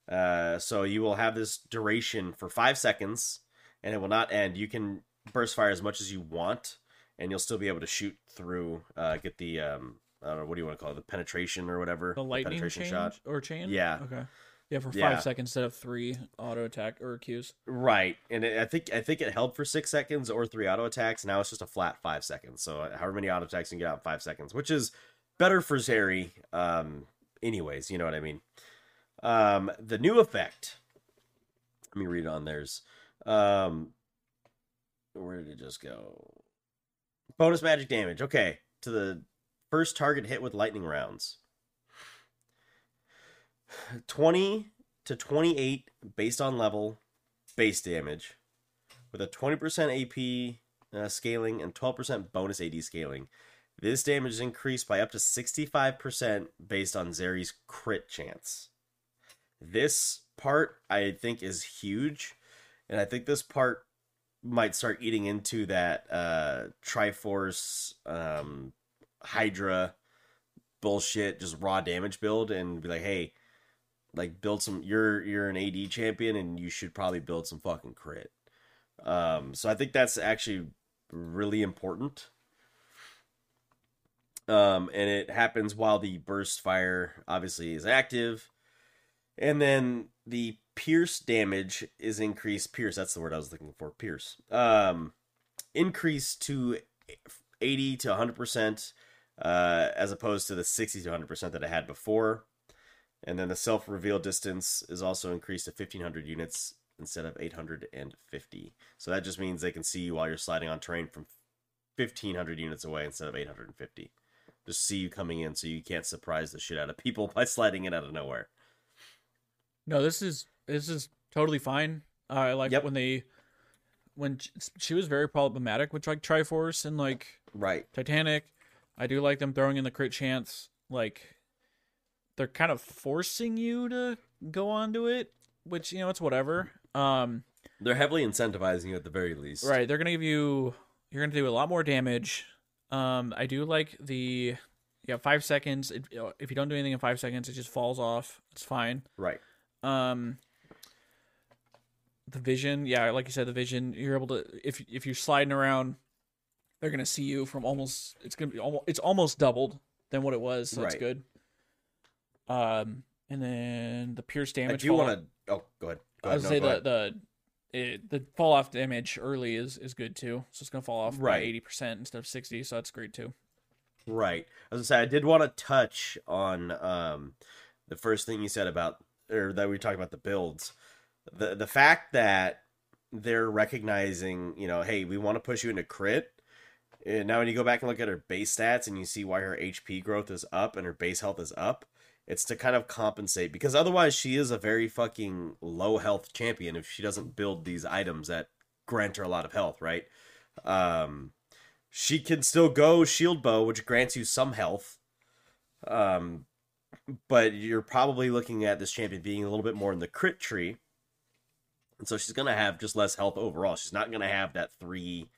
Speaker 2: Uh, so you will have this duration for five seconds, and it will not end. You can burst fire as much as you want, and you'll still be able to shoot through, uh, get the um, I don't know what do you want to call it, the penetration or whatever,
Speaker 1: The lightning
Speaker 2: penetration
Speaker 1: chain
Speaker 2: shot.
Speaker 1: or chain?
Speaker 2: Yeah.
Speaker 1: Okay. Yeah, for five
Speaker 2: Yeah.
Speaker 1: seconds instead of three auto attack or Qs.
Speaker 2: Right, and it, I think I think it held for six seconds or three auto attacks. Now it's just a flat five seconds. So uh, however many auto attacks you can get out in five seconds, which is better for Zeri. Um, anyways, you know what I mean. Um, the new effect. Let me read on theirs. Um, where did it just go? Bonus magic damage. Okay, to the first target hit with lightning rounds. 20 to 28 based on level base damage with a 20% AP uh, scaling and 12% bonus AD scaling. This damage is increased by up to 65% based on Zeri's crit chance. This part I think is huge, and I think this part might start eating into that uh, Triforce um, Hydra bullshit, just raw damage build, and be like, hey, like build some you're you're an AD champion and you should probably build some fucking crit. Um so I think that's actually really important. Um and it happens while the burst fire obviously is active. And then the pierce damage is increased pierce that's the word I was looking for pierce. Um increased to 80 to 100% uh as opposed to the 60 to 100% that I had before. And then the self reveal distance is also increased to 1500 units instead of 850. So that just means they can see you while you're sliding on terrain from 1500 units away instead of 850. Just see you coming in so you can't surprise the shit out of people by sliding in out of nowhere.
Speaker 1: No, this is this is totally fine. Uh, I like
Speaker 2: Yep.
Speaker 1: when they when sh- she was very problematic with like Triforce and like
Speaker 2: Right.
Speaker 1: Titanic. I do like them throwing in the crit chance. Like they're kind of forcing you to go onto it, which you know it's whatever. Um,
Speaker 2: They're heavily incentivizing you at the very least.
Speaker 1: right? They're gonna give you. You're gonna do a lot more damage. Um, I do like the yeah five seconds. It, if you don't do anything in five seconds, it just falls off. It's fine.
Speaker 2: Right.
Speaker 1: Um, the vision, yeah, like you said, the vision. You're able to if if you're sliding around, they're gonna see you from almost. It's gonna be almost. It's almost doubled than what it was. So that's
Speaker 2: Right.
Speaker 1: good. Um, and then the pierce
Speaker 2: I
Speaker 1: damage.
Speaker 2: do you want to. Oh, go ahead. Go
Speaker 1: I
Speaker 2: ahead. No,
Speaker 1: say the the it, the fall off damage early is is good too. So it's gonna fall off by
Speaker 2: Right.
Speaker 1: eighty percent instead of sixty. So that's great too.
Speaker 2: Right. As I said, I did want to touch on um, the first thing you said about, or that we talked about the builds. The the fact that they're recognizing, you know, hey, we want to push you into crit. Now, when you go back and look at her base stats and you see why her HP growth is up and her base health is up, it's to kind of compensate because otherwise she is a very fucking low health champion if she doesn't build these items that grant her a lot of health, right? Um, she can still go shield bow, which grants you some health. Um, but you're probably looking at this champion being a little bit more in the crit tree. And so she's gonna have just less health overall. She's not gonna have that three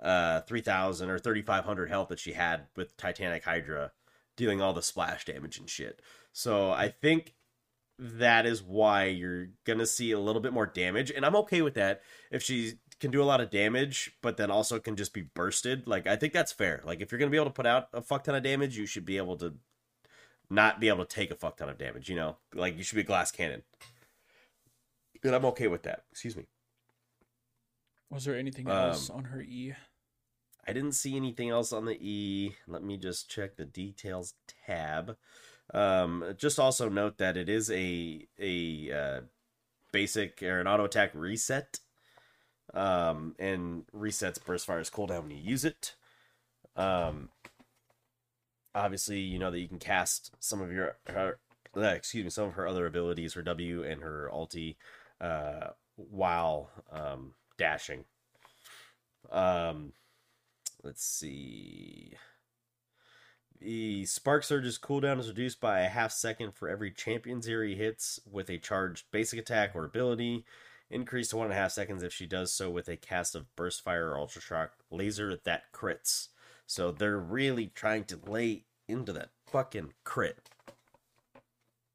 Speaker 2: uh three thousand or thirty five hundred health that she had with Titanic Hydra dealing all the splash damage and shit. So I think that is why you're gonna see a little bit more damage, and I'm okay with that if she can do a lot of damage, but then also can just be bursted. Like I think that's fair. Like if you're gonna be able to put out a fuck ton of damage, you should be able to not be able to take a fuck ton of damage. You know, like you should be a glass cannon, and I'm okay with that. Excuse me.
Speaker 1: Was there anything
Speaker 2: Um,
Speaker 1: else on her E?
Speaker 2: I didn't see anything else on the E. Let me just check the details tab. Um, just also note that it is a a uh, basic or an auto attack reset. Um, and resets burst fire's cooldown when you use it. Um, obviously, you know that you can cast some of your her, uh, excuse me, some of her other abilities, her W and her ulti, uh, while um dashing. Um, let's see. The Spark Surge's cooldown is reduced by a half second for every champion's area hits with a charged basic attack or ability. Increased to one and a half seconds if she does so with a cast of Burst Fire or Ultra Shock laser that crits. So they're really trying to lay into that fucking crit.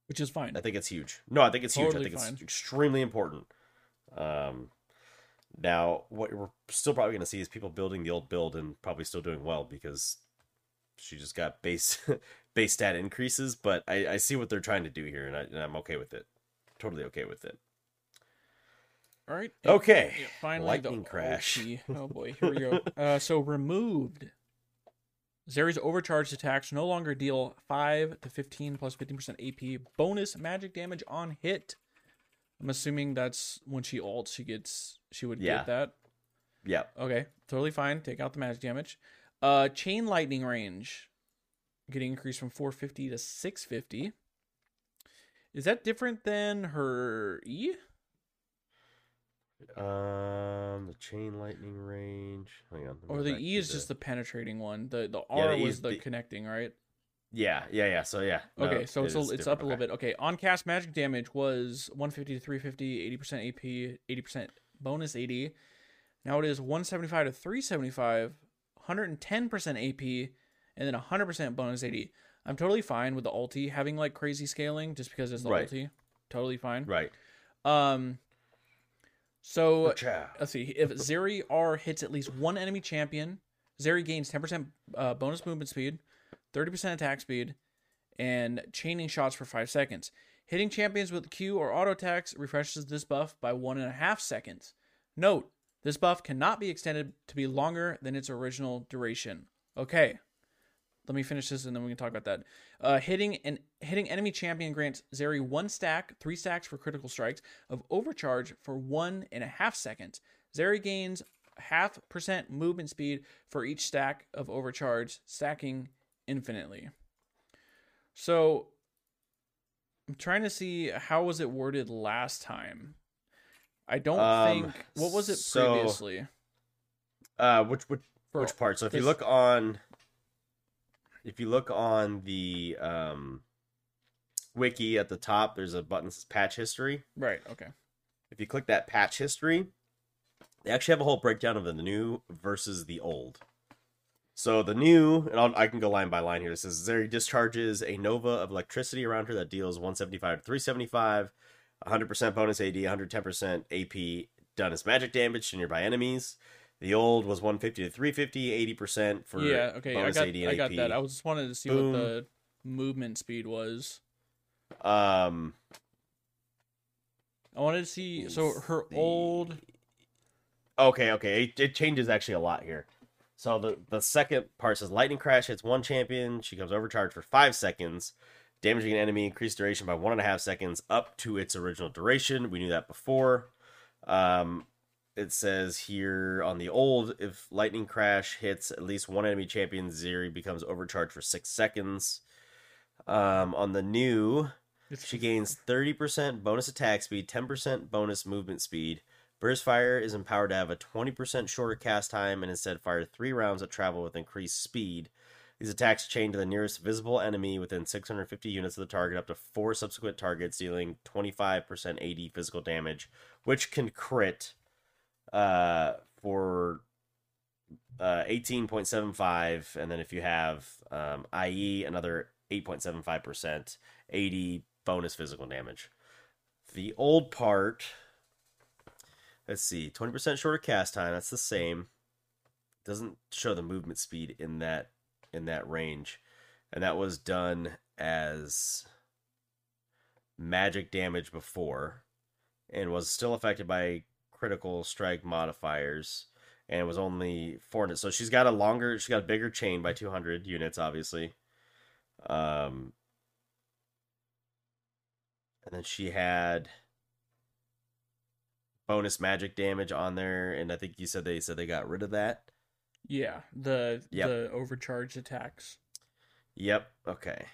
Speaker 1: Which is fine.
Speaker 2: I think it's huge. No, I think it's huge. I think
Speaker 1: fine.
Speaker 2: it's extremely important. Um, now, what we're still probably going to see is people building the old build and probably still doing well because she just got base base stat increases. But I, I see what they're trying to do here, and, I, and I'm okay with it. Totally okay with it.
Speaker 1: All right.
Speaker 2: Okay.
Speaker 1: Yeah, finally,
Speaker 2: Lightning
Speaker 1: the
Speaker 2: crash.
Speaker 1: ulti. Oh boy, here we go. Uh, so removed. Zeri's overcharged attacks no longer deal 5 to 15 plus 15% AP bonus magic damage on hit. I'm assuming that's when she ults, she gets she would
Speaker 2: Yeah.
Speaker 1: get that.
Speaker 2: Yeah.
Speaker 1: Okay, totally fine. Take out the magic damage. Uh, chain lightning range getting increased from 450 to 650. Is that different than her E?
Speaker 2: Um, the chain lightning range. Hang on.
Speaker 1: Or the
Speaker 2: back
Speaker 1: E
Speaker 2: to
Speaker 1: is just the penetrating one. The the
Speaker 2: Yeah,
Speaker 1: R
Speaker 2: the E
Speaker 1: was
Speaker 2: is
Speaker 1: the,
Speaker 2: the-
Speaker 1: connecting, right?
Speaker 2: Yeah, yeah, yeah. So yeah. No,
Speaker 1: Okay, so
Speaker 2: it
Speaker 1: it's a, it's up a little bit. Okay, on cast magic damage was 150 to 350, 80% AP, 80% bonus AD. Now it is 175 to 375, 110% AP, and then 100% bonus AD. I'm totally fine with the ulti having like crazy scaling just because it's the
Speaker 2: Right.
Speaker 1: ulti. Totally fine.
Speaker 2: Right.
Speaker 1: Um so let's see. If Zeri R hits at least one enemy champion, Zeri gains 10% uh, bonus movement speed, 30% attack speed, and chaining shots for 5 seconds. Hitting champions with Q or auto attacks refreshes this buff by one and a half seconds. Note, this buff cannot be extended to be longer than its original duration. Okay. Let me finish this and then we can talk about that. Uh, hitting an hitting enemy champion grants Zeri one stack, three stacks for critical strikes of overcharge for one and a half seconds. Zeri gains half percent movement speed for each stack of overcharge, stacking infinitely. So I'm trying to see how was it worded last time. I don't
Speaker 2: Um,
Speaker 1: think what was it
Speaker 2: so-
Speaker 1: previously.
Speaker 2: Uh, which which
Speaker 1: For-
Speaker 2: which part? So if you look on, if you look on the um, wiki at the top, there's a button that says patch history.
Speaker 1: Right. Okay.
Speaker 2: If you click that patch history, they actually have a whole breakdown of the new versus the old. So the new, and I'll, I can go line by line here. It says Zeri discharges a nova of electricity around her that deals 175 to 375, 100% bonus AD, 110% AP done as magic damage to nearby enemies. The old was 150 to 350, 80% for
Speaker 1: yeah. Okay. I got.
Speaker 2: AD and
Speaker 1: I got
Speaker 2: AP.
Speaker 1: that. I was just wanted to see
Speaker 2: Boom.
Speaker 1: what the movement speed was.
Speaker 2: Um,
Speaker 1: I wanted to see. So her
Speaker 2: the-
Speaker 1: old
Speaker 2: Okay, okay. It, it changes actually a lot here. So the the second part says lightning crash hits one champion. She comes overcharged for five seconds, damaging an enemy. Increased duration by one and a half seconds up to its original duration. We knew that before. Um, it says here on the old, if lightning crash hits at least one enemy champion, Zeri becomes overcharged for six seconds. Um, on the new, she gains 30% bonus attack speed, 10% bonus movement speed. Burst Fire is empowered to have a 20% shorter cast time and instead fire three rounds that travel with increased speed. These attacks chain to the nearest visible enemy within 650 units of the target, up to four subsequent targets, dealing 25% AD physical damage, which can crit uh, for uh, 18.75. And then if you have um, IE, another 8.75% AD bonus physical damage. The old part, let's see, 20% shorter cast time. That's the same. Doesn't show the movement speed in that in that range, and that was done as magic damage before, and was still affected by critical strike modifiers, and was only 400. So she's got a longer, she's got a bigger chain by 200 units, obviously. Um, and then she had bonus magic damage on there, and I think you said they said they got rid of that.
Speaker 1: yeah, the
Speaker 2: Yep.
Speaker 1: the overcharged attacks.
Speaker 2: Yep. Okay.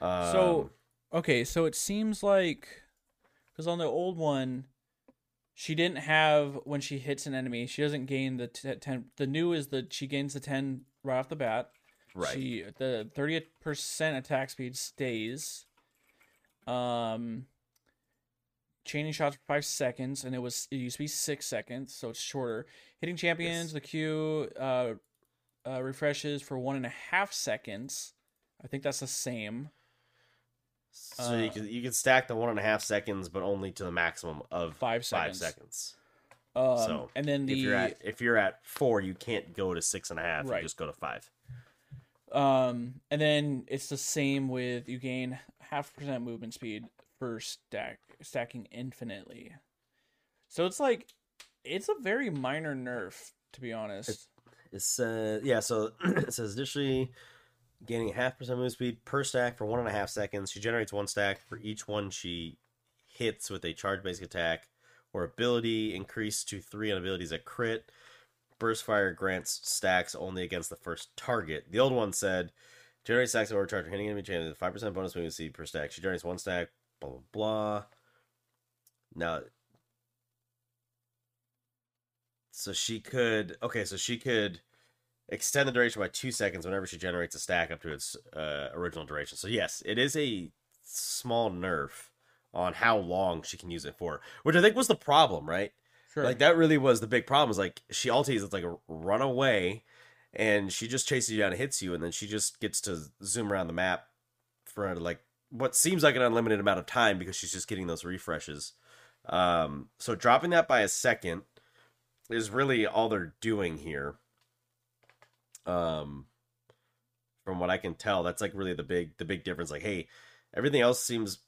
Speaker 2: Um,
Speaker 1: So okay, so it seems like because on the old one, she didn't have when she hits an enemy, she doesn't gain the t- ten. The new is that she gains the ten right off the bat.
Speaker 2: right.
Speaker 1: She the thirty percent attack speed stays. Um, chaining shots for five seconds, and it was it used to be six seconds, so it's shorter. Hitting champions,
Speaker 2: Yes.
Speaker 1: the Q uh, uh, refreshes for one and a half seconds. I think that's the same.
Speaker 2: so you
Speaker 1: uh,
Speaker 2: can you can stack the one and a half seconds, but only to the maximum of
Speaker 1: Five seconds.
Speaker 2: five
Speaker 1: seconds.
Speaker 2: seconds.
Speaker 1: Um,
Speaker 2: So,
Speaker 1: and then the
Speaker 2: if you're at if you're at four, you can't go to six and a half.
Speaker 1: Right.
Speaker 2: You just go to five.
Speaker 1: Um, and then it's the same with you gain half percent movement speed for stack stacking infinitely. So it's like it's a very minor nerf, to be honest.
Speaker 2: It says yeah. So it says additionally gaining half percent move speed per stack for one and a half seconds. She generates one stack for each one she hits with a charge basic attack or ability. Increased to three on abilities that crit. Burst fire grants stacks only against the first target. The old one said generate stacks of overcharge for hitting enemy champions five percent bonus movement speed per stack. She generates one stack. Blah blah blah. Now so she could okay so she could extend the duration by two seconds whenever she generates a stack up to its uh, original duration so yes it is a small nerf on how long she can use it for which i think was the problem right
Speaker 1: Sure.
Speaker 2: like that really was the big problem is like she ultis it's like a run away and she just chases you down and hits you and then she just gets to zoom around the map for like what seems like an unlimited amount of time because she's just getting those refreshes um so dropping that by a second is really all they're doing here. Um, from what I can tell, that's like really the big the big difference. Like, hey, everything else seems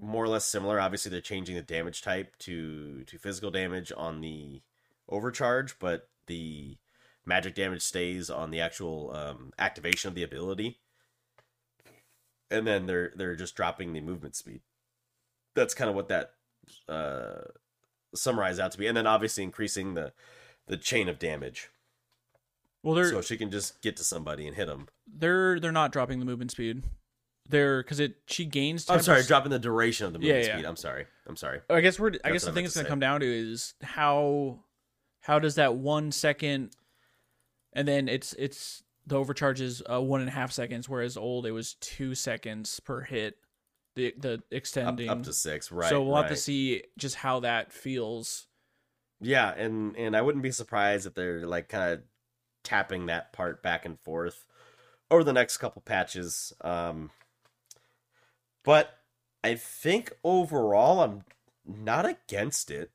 Speaker 2: more or less similar. Obviously, they're changing the damage type to to physical damage on the overcharge, but the magic damage stays on the actual um, activation of the ability. And then they're they're just dropping the movement speed. That's kind of what that uh, summarize out to be, and then obviously increasing the the chain of damage,
Speaker 1: well, they're
Speaker 2: so she can just get to somebody and hit them.
Speaker 1: they're they're not dropping the movement speed. They're because it she gains.
Speaker 2: I'm sorry, dropping the duration of the movement
Speaker 1: Yeah, yeah.
Speaker 2: speed. I'm sorry. I'm sorry.
Speaker 1: I guess we're. I guess the thing it's gonna come down to is how how does that one second, and then it's it's the overcharge is uh, one and a half seconds, whereas old it was two seconds per hit. The the extending
Speaker 2: up to six, right?
Speaker 1: so we'll have to see just how that feels.
Speaker 2: Yeah, and and I wouldn't be surprised if they're like kind of tapping that part back and forth over the next couple patches. Um, but I think overall, I'm not against it.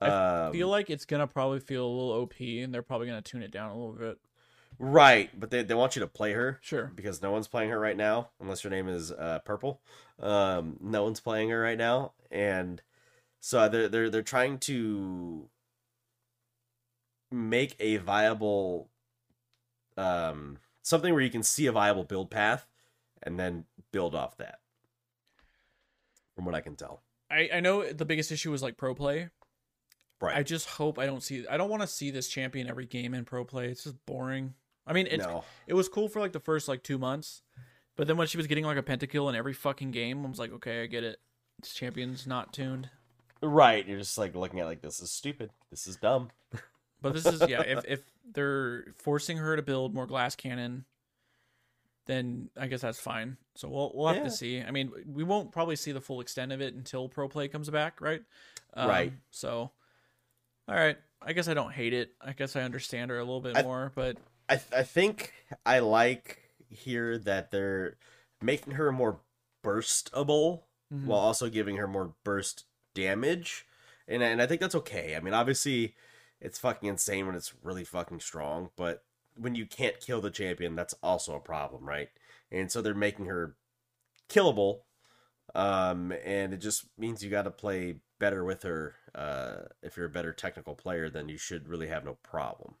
Speaker 1: I
Speaker 2: Um,
Speaker 1: feel like it's gonna probably feel a little OP, and they're probably gonna tune it down a little bit.
Speaker 2: Right, but they they want you to play her.
Speaker 1: Sure.
Speaker 2: because no one's playing her right now unless your name is uh, purple um no one's playing her right now and so they're they're they're trying to make a viable um something where you can see a viable build path and then build off that. From what I can tell.
Speaker 1: I, I know the biggest issue was like pro play.
Speaker 2: Right.
Speaker 1: I just hope I don't see. I don't want to see this champion every game in pro play. It's just boring. I mean, it
Speaker 2: no.
Speaker 1: it was cool for like the first like two months, but then when she was getting like a pentakill in every fucking game, I was like, okay, I get it. This champion's not tuned.
Speaker 2: Right. You're just like looking at like this is stupid. This is dumb.
Speaker 1: But this is yeah. If if they're forcing her to build more glass cannon, then I guess that's fine. So we'll we'll have
Speaker 2: Yeah.
Speaker 1: to see. I mean, we won't probably see the full extent of it until pro play comes back, right? Um,
Speaker 2: Right.
Speaker 1: So, all right. I guess I don't hate it. I guess I understand her a little bit
Speaker 2: I-
Speaker 1: more, but
Speaker 2: I th- I think I like here that they're making her more burstable
Speaker 1: Mhm.
Speaker 2: while also giving her more burst damage, and and I think that's okay. I mean, obviously, it's fucking insane when it's really fucking strong, but when you can't kill the champion, that's also a problem, right? And so they're making her killable, um, and it just means you got to play better with her. Uh, if you're a better technical player, then you should really have no problem.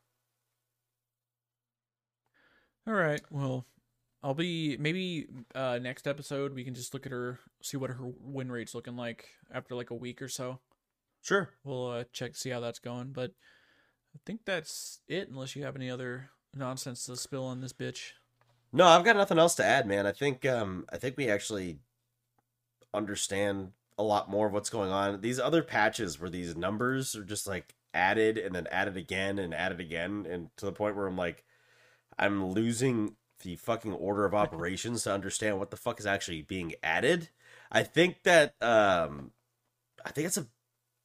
Speaker 1: All right. Well, I'll be maybe uh next episode we can just look at her, see what her win rate's looking like after like a week or so.
Speaker 2: Sure.
Speaker 1: We'll uh, check see how that's going, but I think that's it. Unless you have any other nonsense to spill on this bitch.
Speaker 2: No, I've got nothing else to add, man. I think um I think we actually understand a lot more of what's going on. These other patches where these numbers are just like added and then added again and added again and to the point where I'm like I'm losing the fucking order of operations to understand what the fuck is actually being added. I think that um I think it's a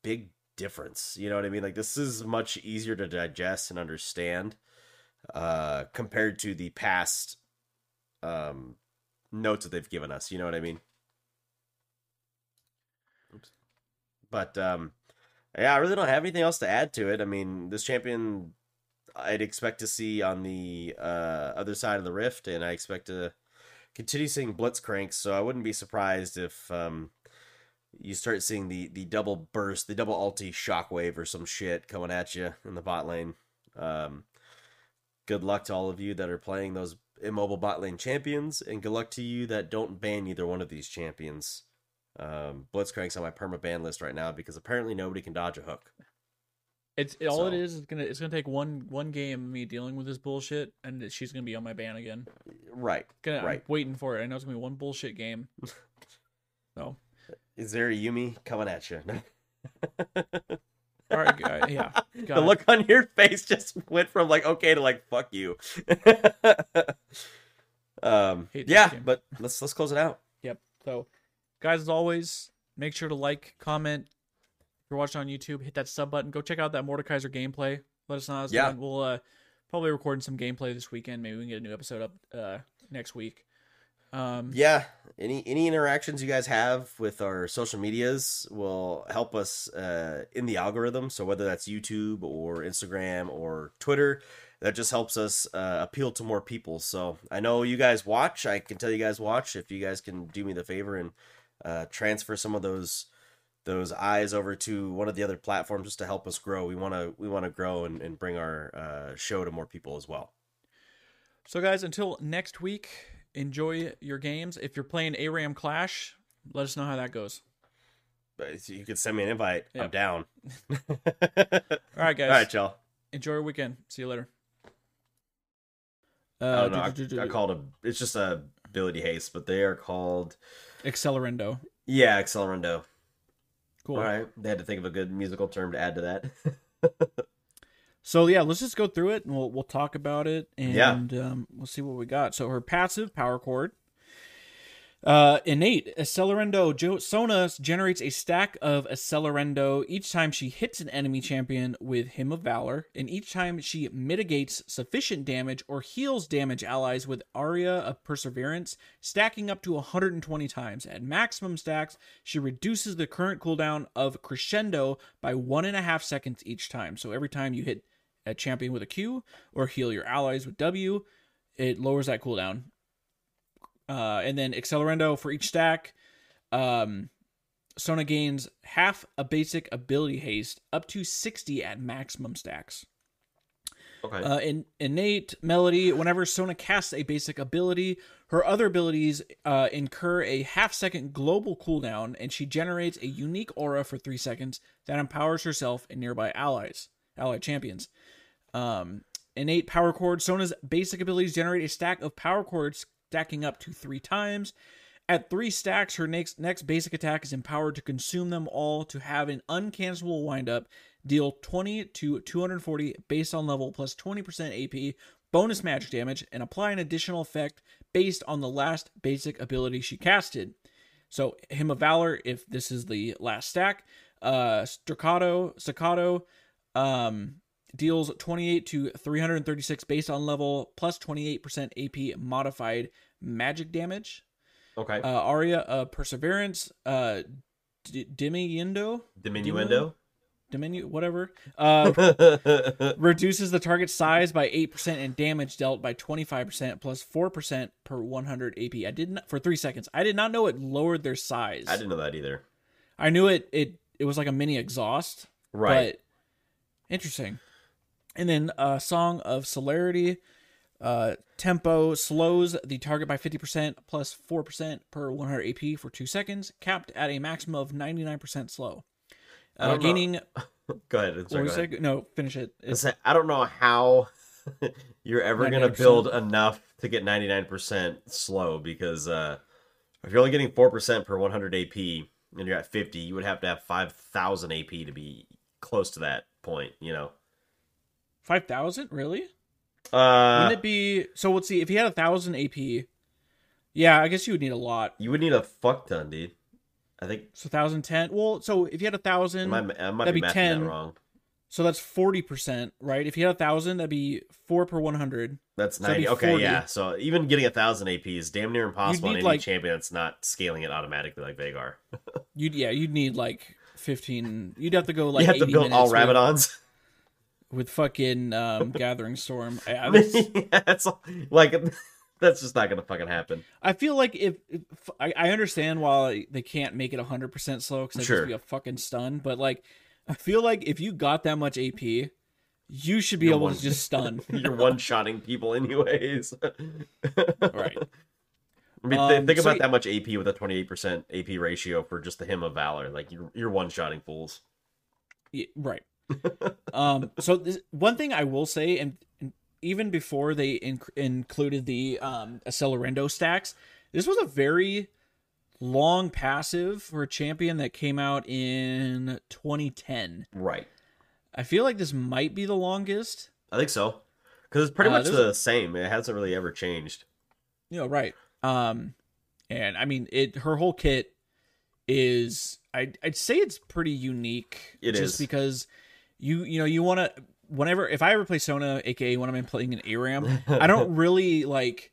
Speaker 2: big difference. You know what I mean? Like this is much easier to digest and understand uh compared to the past um notes that they've given us you know what i mean Oops. but um yeah i really don't have anything else to add to it i mean this champion i'd expect to see on the uh other side of the rift and i expect to continue seeing blitzcranks so i wouldn't be surprised if um you start seeing the the double burst the double ulti shockwave or some shit coming at you in the bot lane um good luck to all of you that are playing those immobile bot lane champions, and good luck to you that don't ban either one of these champions. Um, Blitzcrank's on my perma ban list right now because apparently nobody can dodge a hook.
Speaker 1: It's it, all it
Speaker 2: So-
Speaker 1: is. Is gonna it's gonna take one one game of me dealing with this bullshit, and she's gonna be on my ban again.
Speaker 2: Right.
Speaker 1: Gonna, I'm
Speaker 2: Right.
Speaker 1: waiting for it. I know it's gonna be one bullshit game. So
Speaker 2: Is there a Yuumi coming at you?
Speaker 1: all right, guy, yeah.
Speaker 2: the
Speaker 1: it.
Speaker 2: look on your face just went from like okay to like fuck you. um, yeah, but let's let's close it out.
Speaker 1: Yep. So, guys, as always, make sure to like, comment. If you're watching on YouTube, hit that sub button. Go check out that Mordekaiser gameplay. Let us know
Speaker 2: Yeah.
Speaker 1: We'll uh, probably recording some gameplay this weekend. Maybe we can get a new episode up uh, next week. Um,
Speaker 2: Yeah, any any interactions you guys have with our social medias will help us uh, in the algorithm. So whether that's YouTube or Instagram or Twitter, that just helps us uh, appeal to more people. So I know you guys watch. I can tell you guys watch. If you guys can do me the favor and uh, transfer some of those those eyes over to one of the other platforms just to help us grow. We want to we want to grow and, and bring our uh, show to more people as well.
Speaker 1: So, guys, until next week, enjoy your games. If you're playing ARAM Clash, let us know how that goes.
Speaker 2: But you could send me an invite. I'm down.
Speaker 1: All right, guys.
Speaker 2: All right, y'all.
Speaker 1: Enjoy your weekend. See you later.
Speaker 2: I
Speaker 1: Uh,
Speaker 2: don't know. I, I called a. It's just a ability haste, but they are called.
Speaker 1: Accelerando.
Speaker 2: Yeah, Accelerando.
Speaker 1: Cool.
Speaker 2: All right, they had to think of a good musical term to add to that.
Speaker 1: So yeah, let's just go through it and we'll we'll talk about it and
Speaker 2: Yeah.
Speaker 1: um, we'll see what we got. So her passive power chord. Uh, innate Accelerando jo- Sona generates a stack of Accelerando each time she hits an enemy champion with Hymn of Valor, and each time she mitigates sufficient damage or heals damage allies with Aria of Perseverance, stacking up to 120 times. At maximum stacks, she reduces the current cooldown of Crescendo by one and a half seconds each time. So every time you hit a champion with a Q or heal your allies with W, it lowers that cooldown. Uh, and then Accelerando for each stack. Um, Sona gains half a basic ability haste up to 60 at maximum stacks.
Speaker 2: Okay.
Speaker 1: Uh, in innate melody. Whenever Sona casts a basic ability, her other abilities uh, incur a half second global cooldown, and she generates a unique aura for three seconds that empowers herself and nearby allies, allied champions. Um, innate power chord. Sona's basic abilities generate a stack of power chords stacking up to three times. At three stacks, her next next basic attack is empowered to consume them all to have an uncancelable windup, deal 20 to 240 based on level plus 20% AP, bonus magic damage, and apply an additional effect based on the last basic ability she casted. So, Hymn of Valor, if this is the last stack, uh, Staccato, Staccato, um, deals 28 to 336 based on level plus 28% AP modified magic damage.
Speaker 2: okay.
Speaker 1: Uh, Aria of Perseverance, uh, D- Diminuendo,
Speaker 2: Diminuendo.
Speaker 1: Diminu, whatever, uh, reduces the target size by 8% and damage dealt by 25% plus 4% per 100 AP. I didn't for 3 seconds. I did not know it lowered their size.
Speaker 2: I didn't know that either.
Speaker 1: I knew it it it was like a mini exhaust,
Speaker 2: Right.
Speaker 1: but interesting. And then uh Song of Celerity uh tempo slows the target by 50% plus 4% per 100 AP for 2 seconds, capped at a maximum of 99% slow. Uh, gaining
Speaker 2: Go ahead. Sorry, go ahead.
Speaker 1: it? No, finish it.
Speaker 2: I don't know how you're ever gonna build enough to get 99% slow because uh, if you're only getting four percent per 100 AP and you're at 50, you would have to have 5,000 AP to be close to that point. You know.
Speaker 1: 5000 really?
Speaker 2: Uh,
Speaker 1: Wouldn't it be so let's see if he had a 1000 AP. Yeah, I guess you would need a lot.
Speaker 2: you would need a fuck ton, dude. I think
Speaker 1: So 1010. Well, so if you had a 1000
Speaker 2: I might, I might
Speaker 1: that'd
Speaker 2: be
Speaker 1: be
Speaker 2: mathing
Speaker 1: 10.
Speaker 2: that wrong.
Speaker 1: So that's forty percent, right? If you had a thousand, that'd be four per one hundred.
Speaker 2: That's
Speaker 1: So that'd
Speaker 2: 90.
Speaker 1: be
Speaker 2: Okay,
Speaker 1: 40.
Speaker 2: yeah. So even getting a thousand AP is damn near impossible on
Speaker 1: need,
Speaker 2: any
Speaker 1: like-
Speaker 2: champion that's not scaling it automatically like Veigar.
Speaker 1: You'd yeah, you'd need like fifteen. You'd have to go like
Speaker 2: you have to
Speaker 1: 80
Speaker 2: build all
Speaker 1: with-
Speaker 2: Rabadon's.
Speaker 1: With, fucking um, Gathering Storm. I, I, was-
Speaker 2: yeah, it's like that's just not gonna fucking happen.
Speaker 1: I feel like if, if I, I understand why they can't make it hundred percent slow because
Speaker 2: Sure.
Speaker 1: just be a fucking stun, but like I feel like if you got that much AP, you should be
Speaker 2: You're
Speaker 1: able
Speaker 2: one-
Speaker 1: to just stun.
Speaker 2: You're one shotting people anyways.
Speaker 1: right.
Speaker 2: I mean,
Speaker 1: Um,
Speaker 2: think about that much AP with a 28% AP ratio for just the hymn of valor. Like you're you're one shotting fools.
Speaker 1: Yeah, right. Um, so this, one thing I will say, and, and even before they inc- included the um, Accelerando stacks, this was a very long passive for a champion that came out in 2010.
Speaker 2: Right.
Speaker 1: I feel like this might be the longest.
Speaker 2: I think so. Because it's pretty
Speaker 1: Uh,
Speaker 2: much the same. It hasn't really ever changed.
Speaker 1: You know, right. Um, and I mean, it her whole kit is I'd I'd say it's pretty unique.
Speaker 2: It
Speaker 1: just
Speaker 2: is.
Speaker 1: because you you know you want to whenever if I ever play Sona, aka when I'm playing an ARAM, I don't really like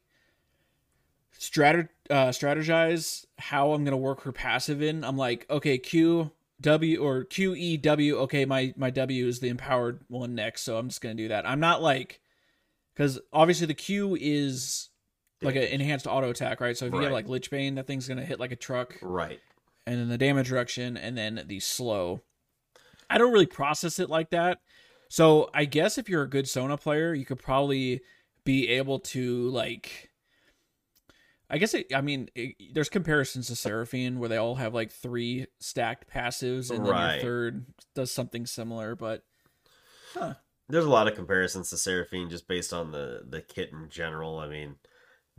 Speaker 1: strat uh, strategize how I'm gonna work her passive in. I'm like, okay, Q W or Q E W. Okay, my my W is the empowered one next, so I'm just gonna do that. I'm not like because obviously the Q is like an enhanced auto attack, right? So if you
Speaker 2: Right.
Speaker 1: like Lich Bane, that thing's gonna hit like a truck,
Speaker 2: Right.
Speaker 1: and then the damage reduction, and then the slow. I don't really process it like that. So I guess if you're a good Sona player, you could probably be able to like. I guess it, I mean it, there's comparisons to Seraphine where they all have like three stacked passives and then
Speaker 2: Right.
Speaker 1: your third does something similar, but
Speaker 2: There's a lot of comparisons to Seraphine just based on the the kit in general. I mean,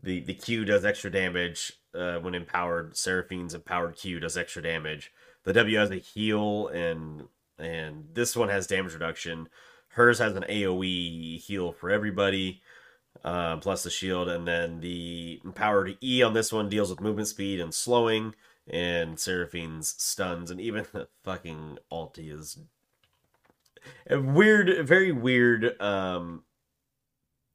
Speaker 2: the the Q does extra damage uh, when empowered. Seraphine's empowered Q does extra damage. The W has a heal and and this one has damage reduction. Hers has an AOE heal for everybody, uh, plus the shield, and then the empowered E on this one deals with movement speed and slowing, and Seraphine's stuns, and even the fucking ulti is a weird, very weird um,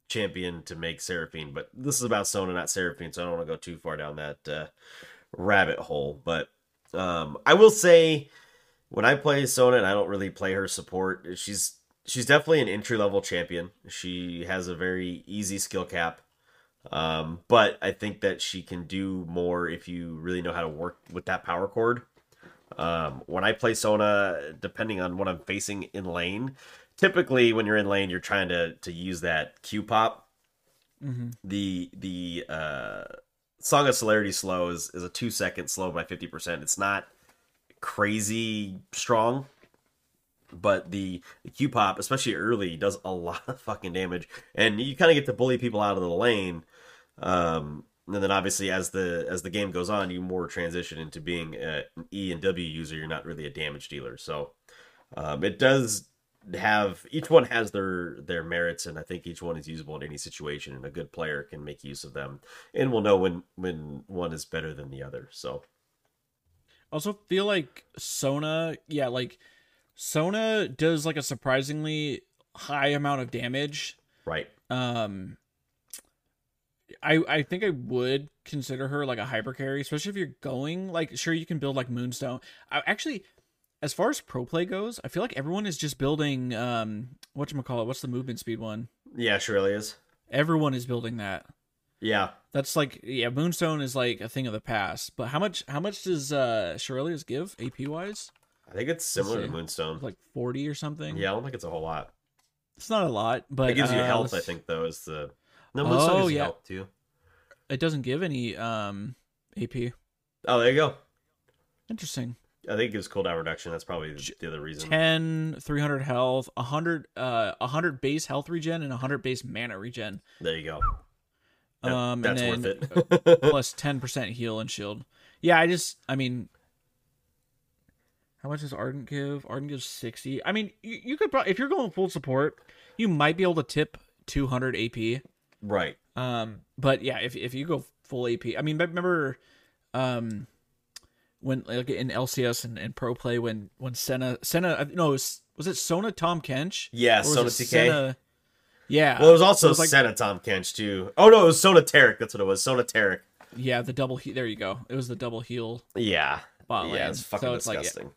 Speaker 2: champion to make Seraphine. But this is about Sona, not Seraphine, so I don't want to go too far down that uh, rabbit hole. But um, I will say, when I play Sona, and I don't really play her support, she's she's definitely an entry level champion. She has a very easy skill cap. Um, but I think that she can do more if you really know how to work with that power chord. Um, when I play Sona, depending on what I'm facing in lane, typically when you're in lane, you're trying to to use that Q pop.
Speaker 1: Mm-hmm.
Speaker 2: The the uh, Song of Celerity slow is, is a two second slow by fifty percent. It's not crazy strong, but the, the Q pop, especially early, does a lot of fucking damage, and you kind of get to bully people out of the lane. Um, and then obviously as the as the game goes on, you more transition into being an E and W user. You're not really a damage dealer, so um, it does have each one has their their merits, and I think each one is usable in any situation, and a good player can make use of them, and will know when when one is better than the other. So
Speaker 1: Also feel like Sona, yeah, like Sona does like a surprisingly high amount of damage.
Speaker 2: right,
Speaker 1: Um I I think I would consider her like a hyper carry, especially if you're going like sure you can build like Moonstone. I actually as far as pro play goes, I feel like everyone is just building um whatchamacallit, what's the movement speed one?
Speaker 2: yeah, surely is.
Speaker 1: Everyone is building that.
Speaker 2: Yeah,
Speaker 1: That's like yeah, Moonstone is like a thing of the past. But how much how much does uh Shurelya's give AP wise?
Speaker 2: I think it's similar to. Moonstone.
Speaker 1: Like forty or something.
Speaker 2: Yeah, I don't think it's a whole lot.
Speaker 1: It's not a lot, but
Speaker 2: It gives you
Speaker 1: uh,
Speaker 2: health, I
Speaker 1: let's-
Speaker 2: think, though. Is the no Moonstone
Speaker 1: Oh,
Speaker 2: gives
Speaker 1: yeah.
Speaker 2: health too.
Speaker 1: It doesn't give any um AP.
Speaker 2: Oh, there you go.
Speaker 1: Interesting.
Speaker 2: I think it gives cooldown reduction. That's probably the, the other reason.
Speaker 1: 10 300 health 100 uh 100 base health regen and 100 base mana regen
Speaker 2: There you go.
Speaker 1: Um
Speaker 2: that's
Speaker 1: and then
Speaker 2: worth it.
Speaker 1: plus 10% heal and shield yeah i just i mean how much does ardent give ardent gives 60 i mean you, you could probably if you're going full support you might be able to tip 200 ap
Speaker 2: right.
Speaker 1: um but yeah if, if you go full ap i mean remember um when like in lcs and, and pro play when when senna senna no was, was it sona Tahm Kench
Speaker 2: Yeah, Sona TK.
Speaker 1: Senna- yeah
Speaker 2: Well, it was also
Speaker 1: it was like-
Speaker 2: Tahm Kench too. Oh no, it was Sona Taric. That's what it was. Sona Taric.
Speaker 1: yeah the double he- there you go it was the double heal
Speaker 2: Yeah.
Speaker 1: bot
Speaker 2: yeah, it's fucking
Speaker 1: so it's like
Speaker 2: disgusting.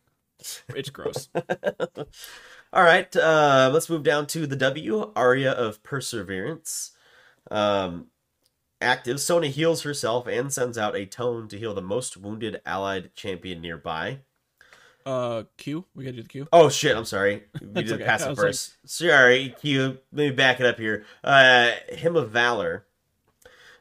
Speaker 1: yeah, it's gross
Speaker 2: All right, uh, let's move down to the W. Aria of Perseverance. Um, active, Sona heals herself and sends out a tone to heal the most wounded allied champion nearby.
Speaker 1: Uh q we gotta do the q
Speaker 2: Oh shit! I'm sorry. We did
Speaker 1: okay.
Speaker 2: pass
Speaker 1: I
Speaker 2: it
Speaker 1: like-
Speaker 2: first. Sorry, Q. Let me back it up here. Uh, Hymn of Valor.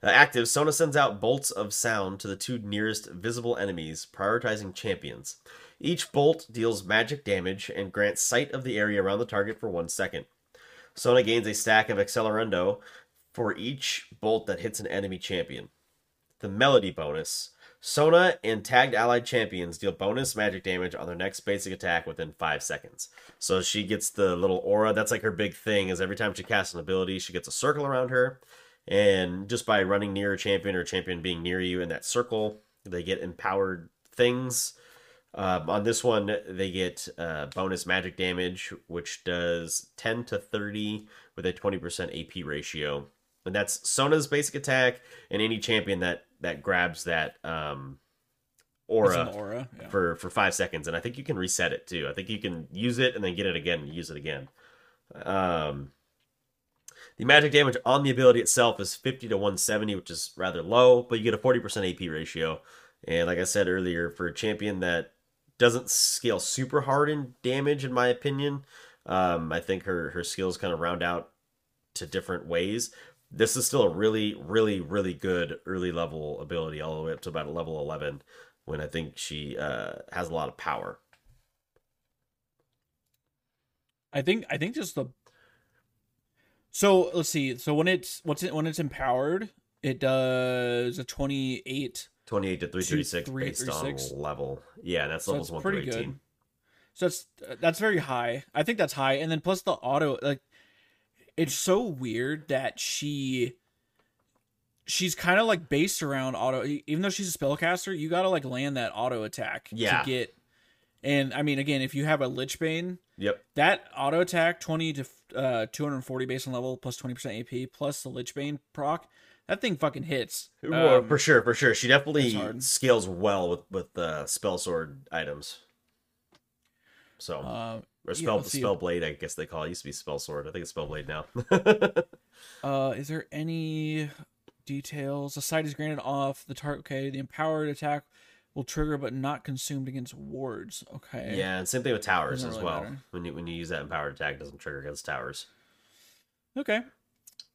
Speaker 2: Uh, active. Sona sends out bolts of sound to the two nearest visible enemies, prioritizing champions. Each bolt deals magic damage and grants sight of the area around the target for one second. Sona gains a stack of Accelerando for each bolt that hits an enemy champion. The Melody bonus. Sona and tagged allied champions deal bonus magic damage on their next basic attack within 5 seconds. So she gets the little aura. That's like her big thing is every time she casts an ability, she gets a circle around her. And just by running near a champion or a champion being near you in that circle, they get empowered things. Um, on this one, they get uh, bonus magic damage, which does 10 to 30 with a 20% AP ratio. And that's Sona's basic attack and any champion that, that grabs that um, aura
Speaker 1: aura yeah.
Speaker 2: for for five seconds, and I think you can reset it too. I think you can use it and then get it again and use it again. Um, the magic damage on the ability itself is 50 to 170, which is rather low, but you get a 40% AP ratio. And like I said earlier, for a champion that doesn't scale super hard in damage, in my opinion, um, I think her her skills kind of round out to different ways. This is still a really, really, really good early level ability, all the way up to about level 11 when I think she uh, has a lot of power.
Speaker 1: I think I think just the so let's see. So when it's what's it when it's empowered, it does a twenty eight.
Speaker 2: 28 to 336 based
Speaker 1: three,
Speaker 2: on
Speaker 1: six.
Speaker 2: level. Yeah, that's
Speaker 1: So
Speaker 2: levels
Speaker 1: it's
Speaker 2: 1
Speaker 1: pretty
Speaker 2: through 18.
Speaker 1: good. So that's that's very high. I think that's high, and then plus the auto like it's so weird that she she's kind of like based around auto. Even though she's a spellcaster, you gotta like land that auto attack
Speaker 2: Yeah.
Speaker 1: to get. And I mean, again, if you have a Lich Bane,
Speaker 2: Yep.
Speaker 1: that auto attack 20 to uh 240 base on level plus 20% AP plus the Lich Bane proc, that thing fucking hits.
Speaker 2: Well,
Speaker 1: Um,
Speaker 2: for sure, for sure. She definitely scales well with with uh, spell sword items. So,
Speaker 1: uh,
Speaker 2: or spell
Speaker 1: let's
Speaker 2: spell blade, I guess they call it. it. Used to be spell sword. I think it's spell blade now.
Speaker 1: Uh, is there any details? The sight is granted off the target. Okay, the empowered attack will trigger but not consumed against wards. Okay.
Speaker 2: Yeah, and same thing with towers
Speaker 1: Doesn't
Speaker 2: as
Speaker 1: really
Speaker 2: well.
Speaker 1: matter.
Speaker 2: When you when you use that empowered attack, it doesn't trigger against towers.
Speaker 1: Okay.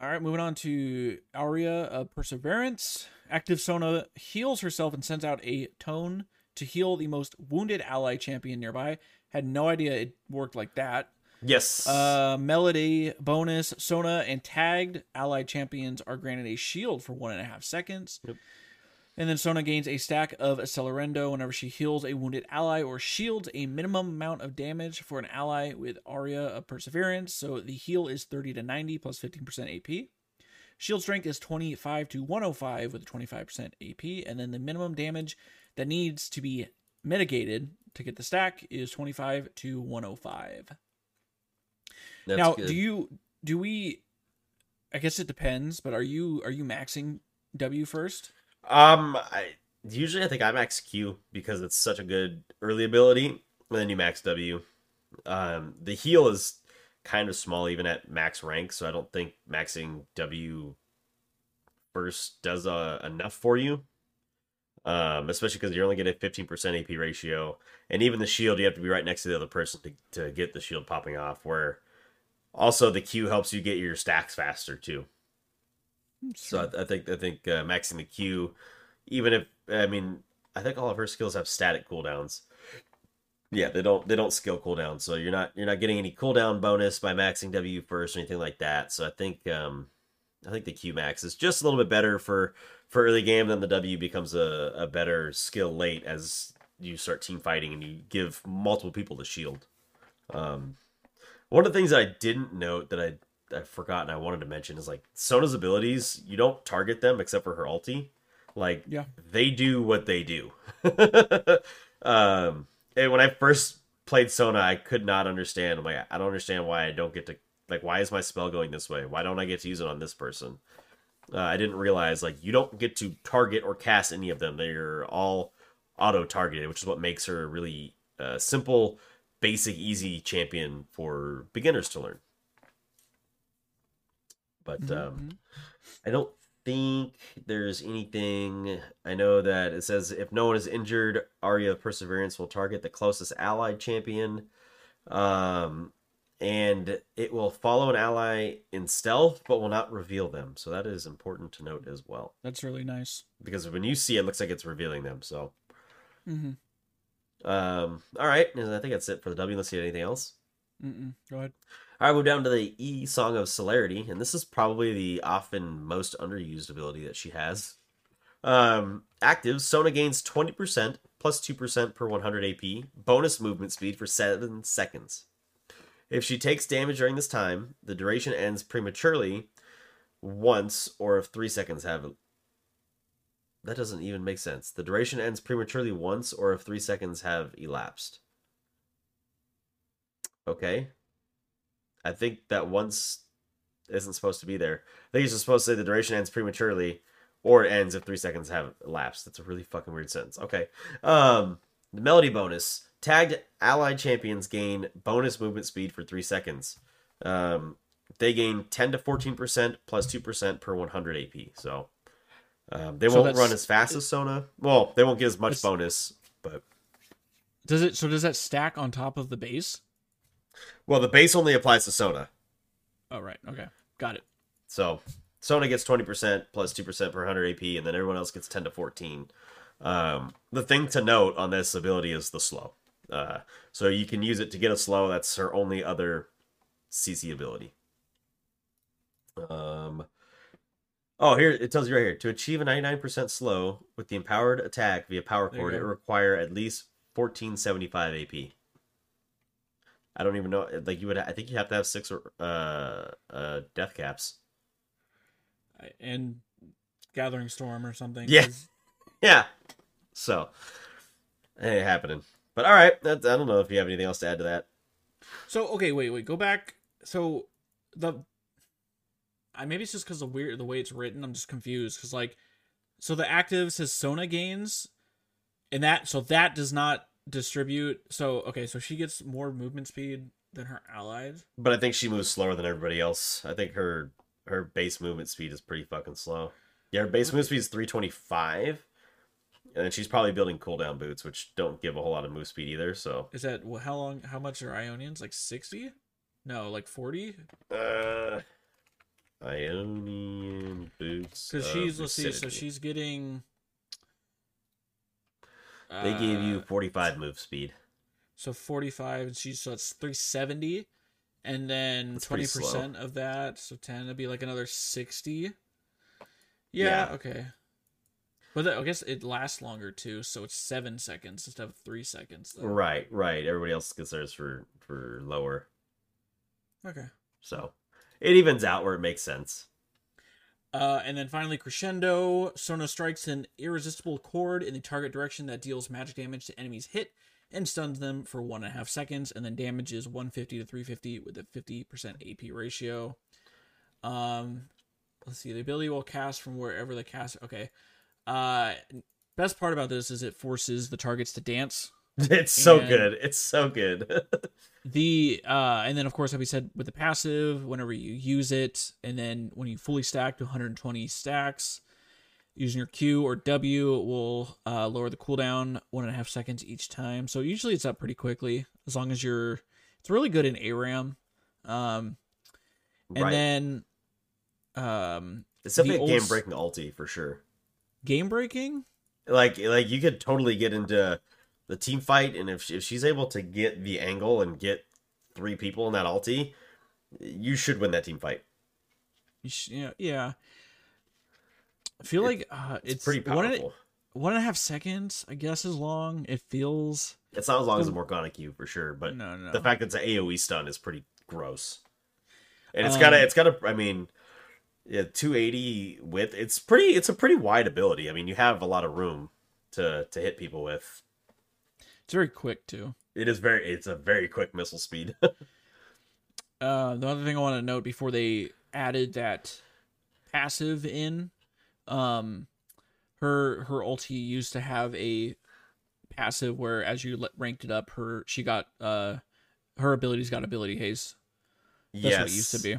Speaker 1: All right, moving on to Aria of Perseverance. Active Sona heals herself and sends out a tone to heal the most wounded ally champion nearby. Had no idea it worked like that.
Speaker 2: Yes.
Speaker 1: Uh, melody bonus. Sona and tagged allied champions are granted a shield for one and a half seconds.
Speaker 2: Yep.
Speaker 1: And then Sona gains a stack of Accelerando whenever she heals a wounded ally or shields a minimum amount of damage for an ally with Aria of Perseverance. So the heal is 30 to 90 plus 15% AP. Shield strength is 25 to 105 with 25% AP. And then the minimum damage that needs to be mitigated to get the stack is 25 to 105
Speaker 2: That's
Speaker 1: now
Speaker 2: good.
Speaker 1: do you do we i guess it depends but are you are you maxing w first
Speaker 2: Um, I usually I think I max Q because it's such a good early ability, and then you max W. Um, the heal is kind of small even at max rank, so I don't think maxing W first does uh, enough for you. Um, especially because you're only getting a 15% AP ratio, and even the shield you have to be right next to the other person to to get the shield popping off. Where also the Q helps you get your stacks faster too. So I, I think I think uh, maxing the Q, even if I mean I think all of her skills have static cooldowns. Yeah, they don't they don't skill cooldown, so you're not you're not getting any cooldown bonus by maxing W first or anything like that. So I think um I think the Q max is just a little bit better for for early game. Then the W becomes a, a better skill late as you start team fighting and you give multiple people the shield. Um, one of the things I didn't note that I I forgot and I wanted to mention is like Sona's abilities. You don't target them except for her ulti. Like
Speaker 1: Yeah.
Speaker 2: they do what they do. um, and when I first played Sona, I could not understand. I'm like, I don't understand why I don't get to like. Why is my spell going this way? Why don't I get to use it on this person? Uh, I didn't realize like you don't get to target or cast any of them. They're all auto targeted, which is what makes her a really uh, simple, basic, easy champion for beginners to learn. But
Speaker 1: Mhm,
Speaker 2: um,
Speaker 1: mhm.
Speaker 2: I don't think there's anything. I know that it says if no one is injured, Aria of Perseverance will target the closest allied champion. Um, and it will follow an ally in stealth, but will not reveal them. So that is important to note as well.
Speaker 1: that's really nice
Speaker 2: Because when you see it, it looks like it's revealing them. So,
Speaker 1: mm-hmm.
Speaker 2: um, all right. I think that's it for the W. Let's see anything else.
Speaker 1: Mm-mm. go ahead
Speaker 2: All right, we'll down to the E Song of Celerity, and this is probably the often most underused ability that she has. Um, active, Sona gains 20% plus 2% per 100 AP, bonus movement speed for 7 seconds. If she takes damage during this time, the duration ends prematurely once, or if 3 seconds have. That doesn't even make sense. The duration ends prematurely once, or if 3 seconds have elapsed. Okay. I think that once isn't supposed to be there. I think it's supposed to say the duration ends prematurely, or it ends if three seconds have elapsed. That's a really fucking weird sentence. Okay. Um, the melody bonus. Tagged allied champions gain bonus movement speed for three seconds. Um, they gain 10 to 14% plus 2% per 100 AP. So um, they
Speaker 1: So
Speaker 2: won't run as fast as Sona. Well, they won't get as much bonus, but
Speaker 1: does it so does that stack on top of the base
Speaker 2: well, the base only applies to Sona.
Speaker 1: oh right okay got it
Speaker 2: So Sona gets 20% plus 2% per 100 AP, and then everyone else gets 10 to 14. Um, the thing to note on this ability is the slow. Uh, so you can use it to get a slow. That's her only other CC ability. Um, oh, here it tells you right here to achieve a 99% slow with the empowered attack via power chord, it require at least 1475 AP. I don't even know. Like you would, I think you have to have six or uh, uh, death caps.
Speaker 1: And gathering storm or something
Speaker 2: Yeah. Yeah. So, it ain't happening. But all right, that, I don't know if you have anything else to add to that.
Speaker 1: so okay wait wait go back so the I maybe it's just because the weird the way it's written I'm just confused because like so the active says Sona gains and that so that does not distribute so okay so she gets more movement speed than her allies
Speaker 2: But I think she moves slower than everybody else. I think her her base movement speed is pretty fucking slow. Yeah, her base movement speed is 325. And then she's probably building cooldown boots, which don't give a whole lot of move speed either. So
Speaker 1: Is that wh- how long? How much are Ionians? Like sixty? No, like forty.
Speaker 2: uh, Ionian boots.
Speaker 1: Because she's let's see. So she's getting.
Speaker 2: They gave you
Speaker 1: uh,
Speaker 2: 45 move speed.
Speaker 1: so forty five, and she's so it's three seventy, and then twenty percent of that, so ten it'd be like another sixty. Yeah.
Speaker 2: Yeah.
Speaker 1: Okay. But I guess it lasts longer too, so it's seven seconds instead of three seconds. Though.
Speaker 2: Right, right. Everybody else gets theirs for for lower.
Speaker 1: Okay.
Speaker 2: So it evens out where it makes sense.
Speaker 1: Uh, and then finally, Crescendo. Sona strikes an irresistible chord in the target direction that deals magic damage to enemies hit and stuns them for one and a half seconds, and then damages 150 to 350 with a 50% AP ratio. Um, let's see. The ability will cast from wherever the cast. Okay. Uh, best part about this is it forces the targets to dance.
Speaker 2: It's so good. It's so good.
Speaker 1: The uh, and then of course, like we said, with the passive, whenever you use it, and then when you fully stack to 120 stacks, using your Q or W will uh, lower the cooldown one and a half seconds each time. So usually it's up pretty quickly as long as you're. It's really good in ARAM. Um, and
Speaker 2: right.
Speaker 1: then um,
Speaker 2: it's definitely
Speaker 1: the
Speaker 2: a game breaking ulti for sure.
Speaker 1: Game breaking.
Speaker 2: Like like you could totally get into the team fight, and if if she's able to get the angle and get three people in that ulti, you should win that team fight.
Speaker 1: Yeah, yeah. I feel
Speaker 2: It-
Speaker 1: like uh,
Speaker 2: It's,
Speaker 1: it's,
Speaker 2: pretty
Speaker 1: one and,
Speaker 2: powerful.
Speaker 1: one and a half seconds. I guess is long. It feels.
Speaker 2: It's not as long as a Morgana Q for sure, but
Speaker 1: no, no.
Speaker 2: the fact that it's an AOE stun is pretty gross. And it's
Speaker 1: Um,
Speaker 2: got a, it's got a, I mean, yeah, 280 width. It's pretty, it's a pretty wide ability. I mean, you have a lot of room to to hit people with.
Speaker 1: It's very quick too.
Speaker 2: It is very, it's a very quick missile speed.
Speaker 1: Uh, the other thing I want to note before they added that passive in, um, her her ulti used to have a passive where as you ranked it up, her she got uh her abilities got ability haste. That's
Speaker 2: yes,
Speaker 1: what it used to be.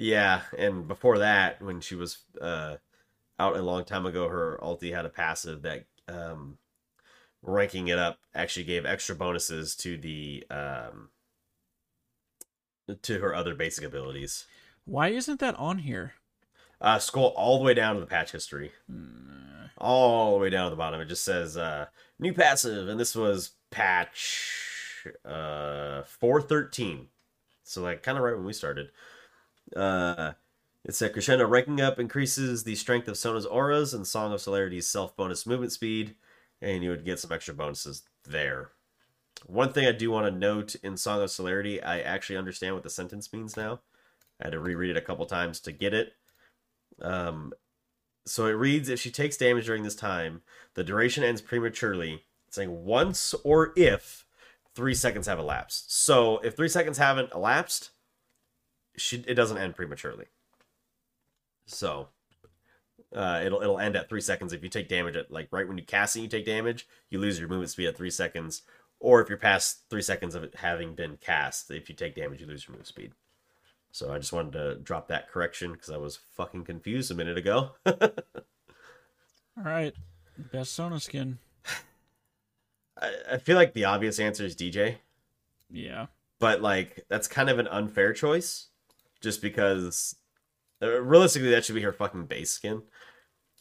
Speaker 2: Yeah, and before that, when she was uh, out a long time ago, her ulti had a passive that um, ranking it up actually gave extra bonuses to the um, to her other basic abilities.
Speaker 1: Why isn't that on here?
Speaker 2: Uh, scroll all the way down to the patch history,
Speaker 1: Hmm.
Speaker 2: all the way down to the bottom. It just says uh, new passive, and this was patch uh, four thirteen. So like kind of right when we started. Uh, it said crescendo ranking up increases the strength of Sona's auras and Song of Celerity's self bonus movement speed, and you would get some extra bonuses there. One thing I do want to note in Song of Celerity, I actually understand what the sentence means now. I had to reread it a couple times to get it. Um, so it reads: If she takes damage during this time, the duration ends prematurely. Saying once or if three seconds have elapsed. So if three seconds haven't elapsed, she, it doesn't end prematurely. So uh, it'll it'll end at three seconds if you take damage at like right when you cast it, you take damage, you lose your movement speed at three seconds. Or if you're past three seconds of it having been cast, if you take damage, you lose your move speed. So I just wanted to drop that correction because I was fucking confused a minute ago.
Speaker 1: All right, best Sona skin.
Speaker 2: I, I feel like the obvious answer is DJ.
Speaker 1: Yeah,
Speaker 2: but like that's kind of an unfair choice just because uh, realistically that should be her fucking base skin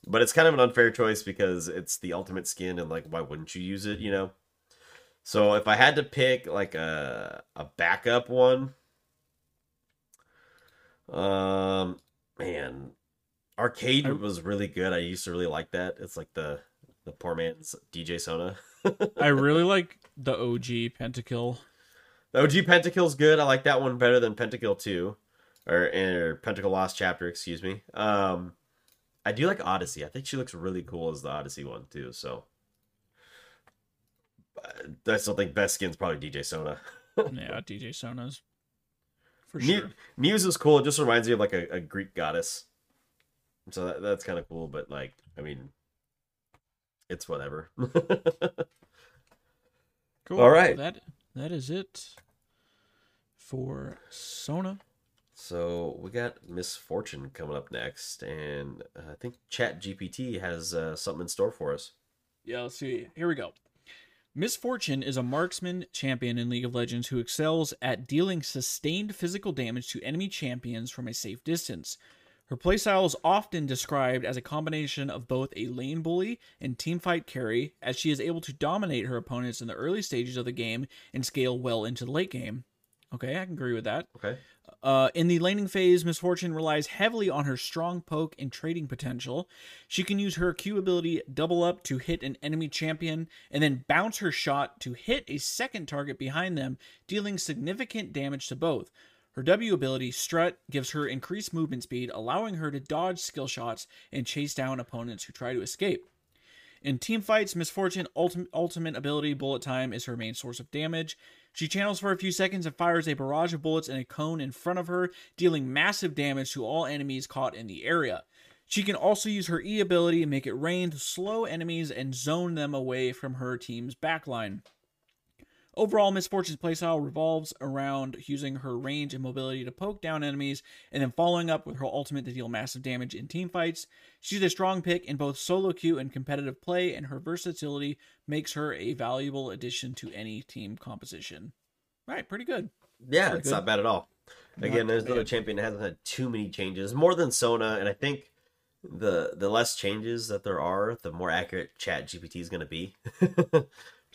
Speaker 2: but it's kind of an unfair choice because it's the ultimate skin and like why wouldn't you use it you know so if i had to pick like a a backup one um man arcade was really good i used to really like that it's like the the poor man's dj sona
Speaker 1: I really like the OG Pentakill.
Speaker 2: The OG Pentakill's good. I like that one better than Pentakill 2. Or, or Pentakill Lost Chapter, excuse me. Um I do like Odyssey. I think she looks really cool as the Odyssey one too, so I still think best skin's probably DJ Sona.
Speaker 1: yeah, DJ Sona's for sure.
Speaker 2: Muse is cool. It just reminds me of like a, a Greek goddess. So that, that's kind of cool, but like, I mean, it's whatever.
Speaker 1: Cool.
Speaker 2: All right.
Speaker 1: That that is it for Sona.
Speaker 2: So we got miss fortune coming up next, and uh, I think Chat GPT has uh, something in store for us.
Speaker 1: Yeah, let's see. Here we go. Miss Fortune is a marksman champion in League of Legends who excels at dealing sustained physical damage to enemy champions from a safe distance. Her playstyle is often described as a combination of both a lane bully and teamfight carry, as she is able to dominate her opponents in the early stages of the game and scale well into the late game. Okay, I can agree with that.
Speaker 2: Okay.
Speaker 1: Uh, in the laning phase, Miss Fortune relies heavily on her strong poke and trading potential. She can use her Q ability Double Up to hit an enemy champion, and then bounce her shot to hit a second target behind them, dealing significant damage to both. Her W ability, Strut, gives her increased movement speed, allowing her to dodge skill shots and chase down opponents who try to escape. In team fights, Miss Fortune ultimate, ultimate ability Bullet Time is her main source of damage. She channels for a few seconds and fires a barrage of bullets in a cone in front of her, dealing massive damage to all enemies caught in the area. She can also use her E ability and make it rain to slow enemies and zone them away from her team's backline. Overall, Miss Fortune's playstyle revolves around using her range and mobility to poke down enemies, and then following up with her ultimate to deal massive damage in team fights. She's a strong pick in both solo queue and competitive play, and her versatility makes her a valuable addition to any team composition. Right, pretty good.
Speaker 2: Yeah,
Speaker 1: Pretty
Speaker 2: it's
Speaker 1: good.
Speaker 2: not bad at all. Again,
Speaker 1: Not
Speaker 2: there's another champion that hasn't had too many changes, more than Sona, and I think the the less changes that there are, the more accurate Chat GPT is going to be,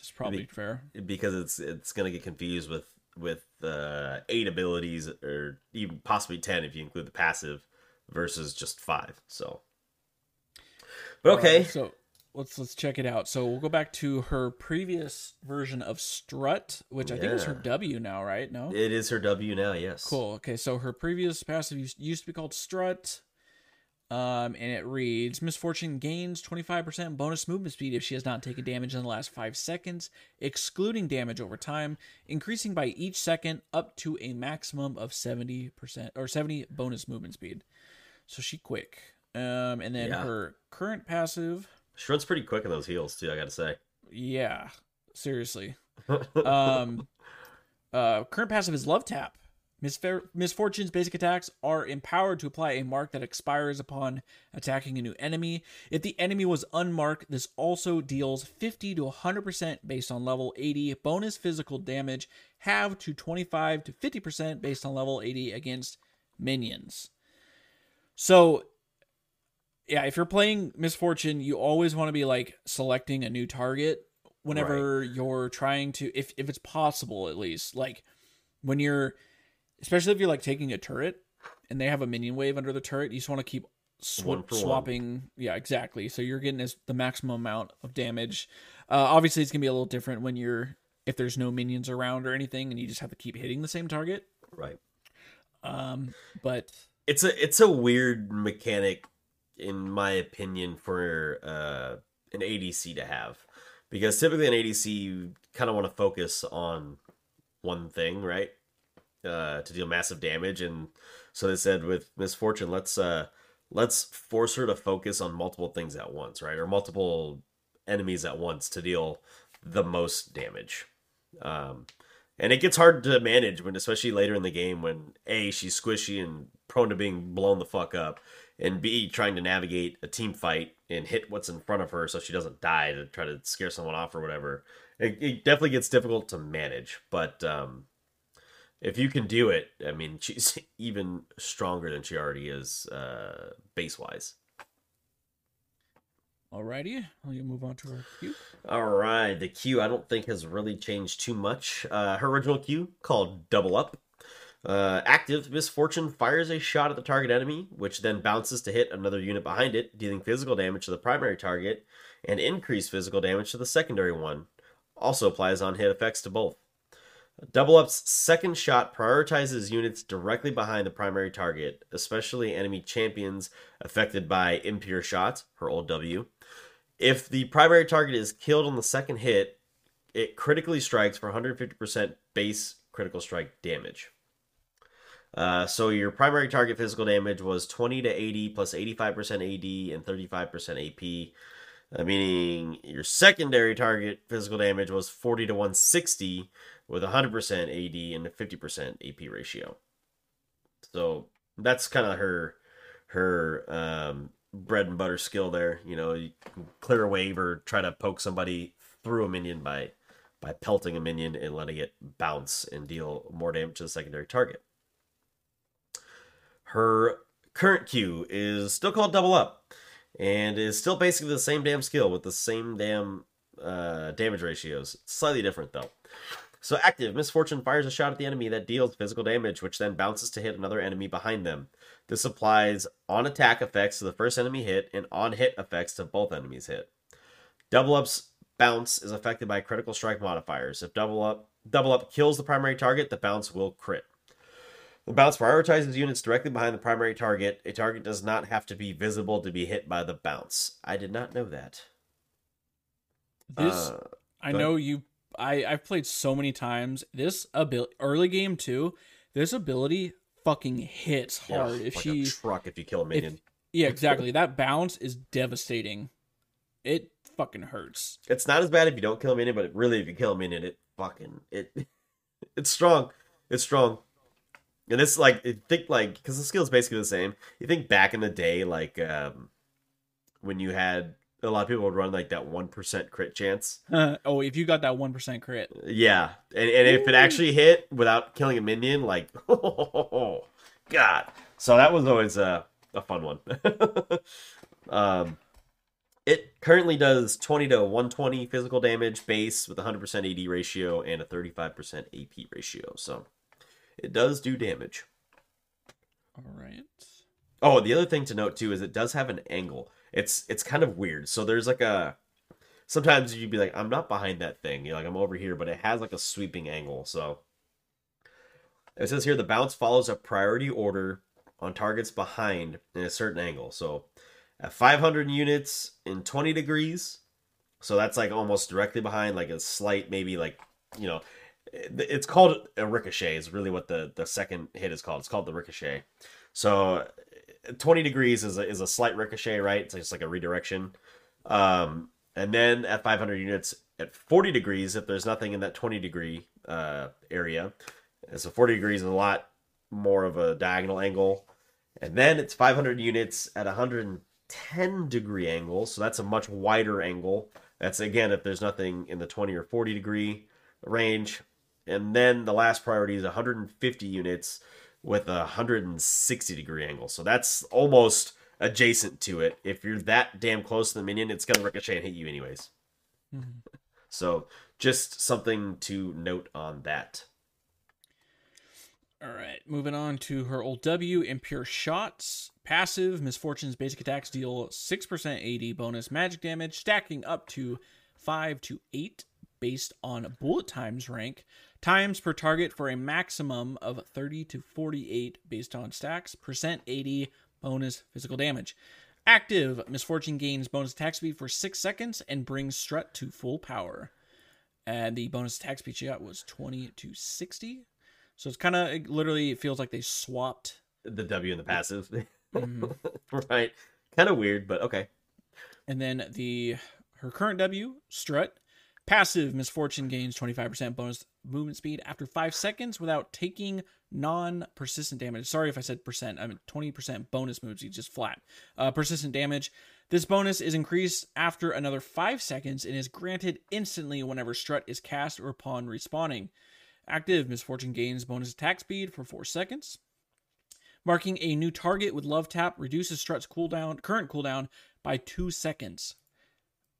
Speaker 1: It's probably fair.
Speaker 2: because it's it's going to get confused with with uh, eight abilities or even possibly ten if you include the passive versus just five. So, but okay,
Speaker 1: Alright, so let's let's check it out. So we'll go back to her previous version of Strut, which I think is her W now, right? No.
Speaker 2: it is her W now. Yes,
Speaker 1: Cool. Okay, so her previous passive used, used to be called Strut. Um, and it reads Miss Fortune gains 25% bonus movement speed if she has not taken damage in the last 5 seconds, excluding damage over time, increasing by each second up to a maximum of 70% or 70 bonus movement speed. So she quick. Um, and then
Speaker 2: Yeah.
Speaker 1: her current passive,
Speaker 2: She runs pretty quick in those heels too. I got to say.
Speaker 1: yeah, seriously. um, uh, current passive is Love Tap. Misfer- Miss Fortune's basic attacks are empowered to apply a mark that expires upon attacking a new enemy. If the enemy was unmarked, this also deals 50 to 100% based on level AD bonus physical damage, halved to 25 to 50% based on level AD against minions. So, yeah, if you're playing Miss Fortune, you always want to be like selecting a new target whenever you're trying to if if it's possible at least. Like when you're especially if you're like taking a turret and they have a minion wave under the turret, you just want to keep sw-
Speaker 2: for one.
Speaker 1: swapping. Yeah, exactly. So you're getting as the maximum amount of damage. Uh, obviously, it's gonna be a little different when you're if there's no minions around or anything, and you just have to keep hitting the same target.
Speaker 2: right.
Speaker 1: Um, but
Speaker 2: it's a it's a weird mechanic in my opinion for uh an ADC to have because typically an ADC you kind of want to focus on one thing right uh to deal massive damage. And so they said with miss fortune let's uh let's force her to focus on multiple things at once right? Or multiple enemies at once to deal the most damage. Um and it gets hard to manage when, especially later in the game, when A, she's squishy and prone to being blown the fuck up, and B, trying to navigate a team fight and hit what's in front of her so she doesn't die to try to scare someone off or whatever. It, it definitely gets difficult to manage, but um, if you can do it, I mean, she's even stronger than she already is uh, base wise.
Speaker 1: alrighty, I'll move on to our queue.
Speaker 2: All right, the Q I don't think has really changed too much. Uh, her original Q called Double Up. Uh, active Miss Fortune fires a shot at the target enemy, which then bounces to hit another unit behind it, dealing physical damage to the primary target and increased physical damage to the secondary one. Also applies on hit effects to both. Double Up's second shot prioritizes units directly behind the primary target, especially enemy champions affected by impure shots, her old W. If the primary target is killed on the second hit, it critically strikes for 150% base critical strike damage. Uh, so your primary target physical damage was 20 to 80 plus 85% AD and 35% AP, uh, meaning your secondary target physical damage was 40 to 160 with 100% AD and a 50% AP ratio. So that's kind of her her um, bread and butter skill there. You know, you clear a wave or try to poke somebody through a minion by by pelting a minion and letting it bounce and deal more damage to the secondary target. Her current Q is still called Double Up and is still basically the same damn skill with the same damn uh, damage ratios. Slightly different though. So active, Miss Fortune fires a shot at the enemy that deals physical damage, which then bounces to hit another enemy behind them. This applies on attack effects to the first enemy hit and on hit effects to both enemies hit. Double up's bounce is affected by critical strike modifiers. If double up double up kills the primary target, the bounce will crit. The bounce prioritizes units directly behind the primary target. A target does not have to be visible to be hit by the bounce. I did not know that.
Speaker 1: This
Speaker 2: Uh,
Speaker 1: I know you. I I've played so many times. This ability early game too. This ability fucking hits
Speaker 2: yeah,
Speaker 1: hard. if
Speaker 2: like
Speaker 1: she
Speaker 2: a truck if you kill a minion.
Speaker 1: yeah exactly that bounce is devastating. It fucking hurts.
Speaker 2: It's not as bad if you don't kill a minion, but really if you kill a minion, it fucking it it's strong. It's strong. And it's like think like because the skill is basically the same. You think back in the day, like um when you had a lot of people would run like that one percent crit chance.
Speaker 1: oh, if you got that one percent crit,
Speaker 2: Yeah, and, and if it actually hit without killing a minion, like oh god. So that was always a a fun one. um, it currently does twenty to one twenty physical damage base with hundred percent AD ratio and a thirty five percent AP ratio. So it does do damage.
Speaker 1: all right.
Speaker 2: Oh, the other thing to note too is it does have an angle. It's it's kind of weird. So there's like a sometimes you'd be like, I'm not behind that thing. You're like, I'm over here, but it has like a sweeping angle. So it says here the bounce follows a priority order on targets behind in a certain angle. So at 500 units in 20 degrees, so that's like almost directly behind, like a slight maybe like you know, it's called a ricochet. Is really what the the second hit is called. It's called the ricochet. So 20 degrees is a, is a slight ricochet, right? It's just like a redirection. Um, and then at 500 units, at 40 degrees, if there's nothing in that 20 degree uh, area, so 40 degrees is a lot more of a diagonal angle. And then it's 500 units at 110 degree angle, so that's a much wider angle. That's again if there's nothing in the 20 or 40 degree range. And then the last priority is 150 units with a 160 degree angle. So that's almost adjacent to it. If you're that damn close to the minion, it's gonna ricochet and hit you anyways.
Speaker 1: Mhm.
Speaker 2: So just something to note on that.
Speaker 1: All right, moving on to her old W, Impure Shots. Passive, Miss Fortune's basic attacks deal 6% AD bonus magic damage, stacking up to 5 to 8 based on bullet times rank, times per target for a maximum of 30 to 48 based on stacks, percent AD bonus physical damage. Active, Miss Fortune gains bonus attack speed for 6 seconds and brings Strut to full power. And the bonus attack speed she got was 20 to 60. So it's kind of it literally it feels like they swapped.
Speaker 2: The W and the passive.
Speaker 1: Mhm.
Speaker 2: right. Kind of weird, but okay.
Speaker 1: and then the her current W strut passive miss fortune gains 25% bonus movement speed after 5 seconds without taking non-persistent damage. Sorry if I said percent. I mean 20% bonus movement speed just flat. Uh, persistent damage. This bonus is increased after another 5 seconds and is granted instantly whenever strut is cast or upon respawning. Active miss fortune gains bonus attack speed for 4 seconds. Marking a new target with love tap reduces Strut's cooldown current cooldown by two seconds.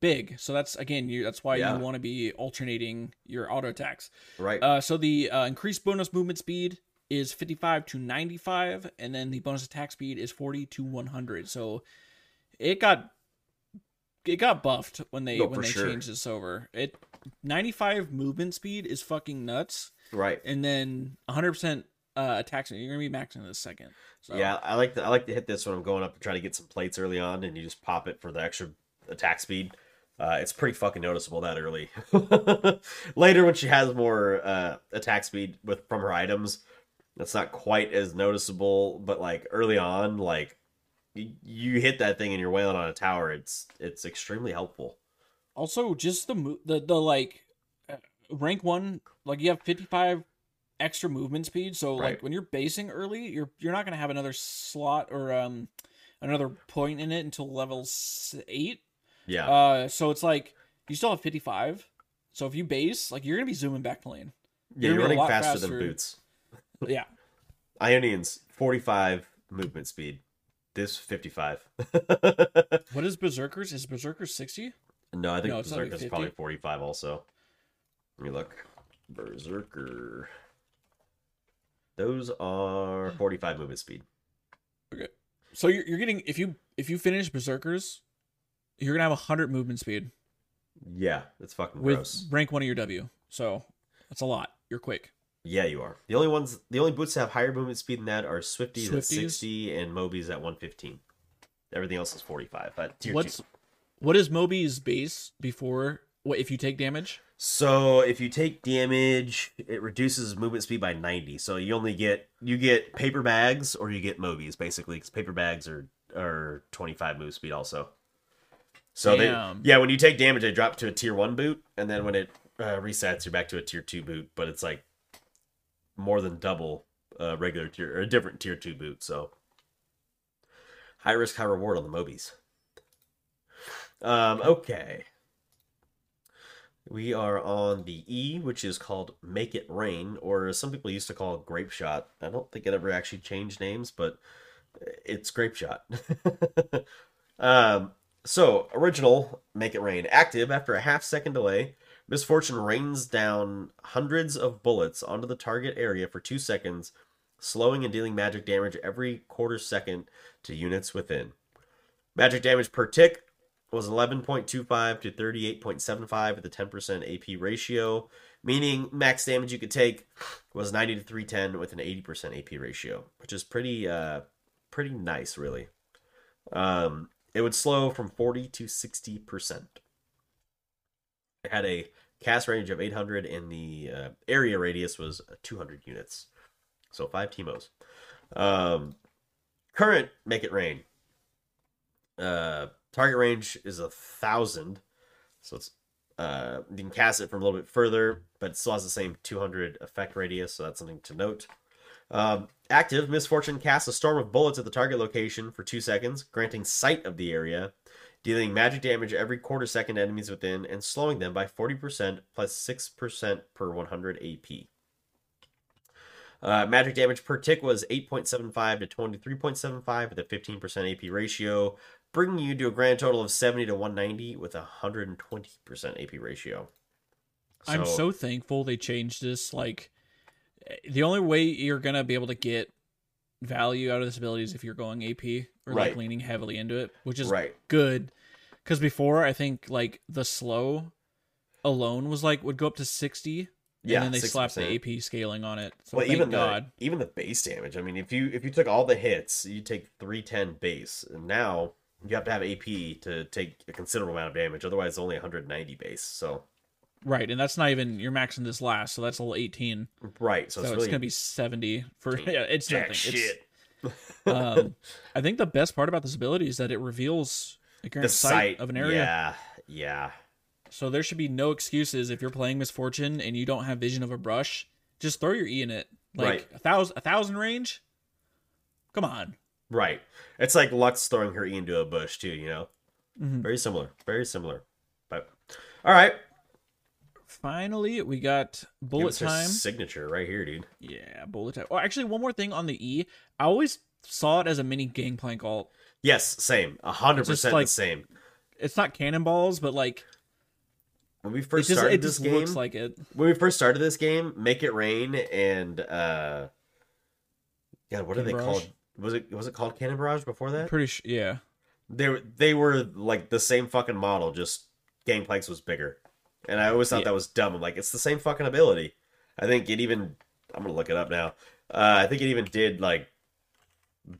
Speaker 1: Big. So that's again, you that's why
Speaker 2: Yeah.
Speaker 1: you want to be alternating your auto attacks.
Speaker 2: Right.
Speaker 1: Uh, so the uh, increased bonus movement speed is 55 to 95, and then the bonus attack speed is 40 to 100. So it got it got buffed when they
Speaker 2: No,
Speaker 1: when they
Speaker 2: sure.
Speaker 1: changed this over. It 95 movement speed is fucking nuts,
Speaker 2: right.
Speaker 1: and then 100 percent uh, attack. You're gonna be maxing in a second. So,
Speaker 2: Yeah, I like to I like to hit this when I'm going up and try to get some plates early on, and you just pop it for the extra attack speed. Uh, it's pretty fucking noticeable that early. Later, when she has more uh, attack speed with from her items, that's not quite as noticeable. But like early on, like you, you hit that thing and you're wailing on a tower, it's it's extremely helpful.
Speaker 1: Also, just the mo- the the like uh, rank one, like you have 55 extra movement speed. So
Speaker 2: Right.
Speaker 1: like when you're basing early, you're you're not gonna have another slot or um another point in it until level eight.
Speaker 2: Yeah.
Speaker 1: Uh, so it's like you still have 55. So if you base, like you're gonna be zooming back to lane. you're
Speaker 2: you're
Speaker 1: be a
Speaker 2: running faster,
Speaker 1: faster.
Speaker 2: than boots.
Speaker 1: Yeah.
Speaker 2: Ionians 45 movement speed. This 55.
Speaker 1: What is Berserkers? Is Berserkers 60?
Speaker 2: no, I think
Speaker 1: No, not like
Speaker 2: Berserker's
Speaker 1: 50.
Speaker 2: probably 45 also. Let me look. Berserker. Those are 45 movement speed. Okay.
Speaker 1: So you're, you're getting if you if you finish Berserkers, you're gonna have 100 movement speed
Speaker 2: Yeah, that's fucking
Speaker 1: with
Speaker 2: gross.
Speaker 1: rank one of your W. So that's a lot. You're quick.
Speaker 2: Yeah, you are. The only ones, the only boots that have higher movement speed than that are Swifties, at 60 and Mobies at 115. Everything else is 45. At tier
Speaker 1: What's
Speaker 2: two.
Speaker 1: what is Moby's base before what if you take damage?
Speaker 2: So if you take damage, it reduces movement speed by 90. So you only get you get paper bags or you get Mobies basically because paper bags are are 25 move speed also. So
Speaker 1: Damn.
Speaker 2: they yeah, when you take damage, they drop to a tier one boot, and then when it uh, resets, you're back to a tier two boot. But it's like more than double uh, regular tier or a different tier two boot. So high risk, high reward on the Mobies. Um, okay. We are on the E, which is called Make It Rain, or some people used to call it Grape Shot. I don't think it ever actually changed names, but it's Grape Shot. um, so, original Make It Rain. Active after a half second delay. Miss Fortune rains down hundreds of bullets onto the target area for two seconds, slowing and dealing magic damage every quarter second to units within. Magic damage per tick was 11.25 to 38.75 with a 10% AP ratio, meaning max damage you could take was 90 to 310 with an 80% AP ratio, which is pretty uh pretty nice really. Um it would slow from 40 to 60%. It had a cast range of 800 and the uh, area radius was 200 units. So 5 Teemos. Um current Make It Rain. Uh target range is a thousand, so it's uh you can cast it from a little bit further, but it still has the same 200 effect radius, so that's something to note. Um, active miss fortune casts a storm of bullets at the target location for two seconds, granting sight of the area, dealing magic damage every quarter second to enemies within, and slowing them by 40% plus 6% per 100 AP. Uh, magic damage per tick was 8.75 to 23.75 with a 15% AP ratio, bringing you to a grand total of 70 to 190 with a 120% AP ratio.
Speaker 1: I'm so thankful they changed this. Like, the only way you're gonna be able to get value out of this ability is if you're going AP or like leaning heavily into it, which is
Speaker 2: right.
Speaker 1: good. Because before, I think like the slow alone was like would go up to sixty,
Speaker 2: Yeah,
Speaker 1: and then they slapped
Speaker 2: 60%.
Speaker 1: the AP scaling on it. So
Speaker 2: well, even
Speaker 1: God.
Speaker 2: the even the base damage. I mean, if you if you took all the hits, you take 310 base, and now you have to have AP to take a considerable amount of damage. Otherwise, it's only 190 base. So
Speaker 1: Right, and that's not even you're maxing this last, so that's a little eighteen.
Speaker 2: right, so,
Speaker 1: So,
Speaker 2: it's
Speaker 1: it's
Speaker 2: really
Speaker 1: gonna be seventy for yeah. It's
Speaker 2: jack
Speaker 1: nothing.
Speaker 2: shit.
Speaker 1: It's, um, I think the best part about this ability is that it reveals the current
Speaker 2: the
Speaker 1: sight
Speaker 2: sight
Speaker 1: of an area.
Speaker 2: Yeah, yeah.
Speaker 1: So there should be no excuses if you're playing Miss Fortune and you don't have vision of a brush. Just throw your E in it. Like
Speaker 2: Right.
Speaker 1: a thousand, a thousand range. Come on.
Speaker 2: Right. It's like Lux throwing her E into a bush too. You know,
Speaker 1: Mhm.
Speaker 2: very similar. Very similar. But all right,
Speaker 1: Finally, we got bullet time.
Speaker 2: signature right here, dude.
Speaker 1: Yeah, bullet time. Oh, actually, one more thing on the E. I always saw it as a mini gangplank alt.
Speaker 2: Yes, same. A hundred percent
Speaker 1: like-
Speaker 2: the same.
Speaker 1: It's not cannonballs, but like
Speaker 2: When we first
Speaker 1: just
Speaker 2: started
Speaker 1: it
Speaker 2: this
Speaker 1: just
Speaker 2: game,
Speaker 1: looks like it.
Speaker 2: when we first started this game, Make It Rain and uh, God, what are they
Speaker 1: Cannon
Speaker 2: called? Was it was it called Cannon Barrage before
Speaker 1: I'm
Speaker 2: that?
Speaker 1: pretty sure. Yeah.
Speaker 2: They were they were like the same fucking model, just Gangplanks was bigger, and I always thought
Speaker 1: Yeah.
Speaker 2: that was dumb. I'm like, it's the same fucking ability. I think it even. I'm gonna look it up now. Uh, I think it even did like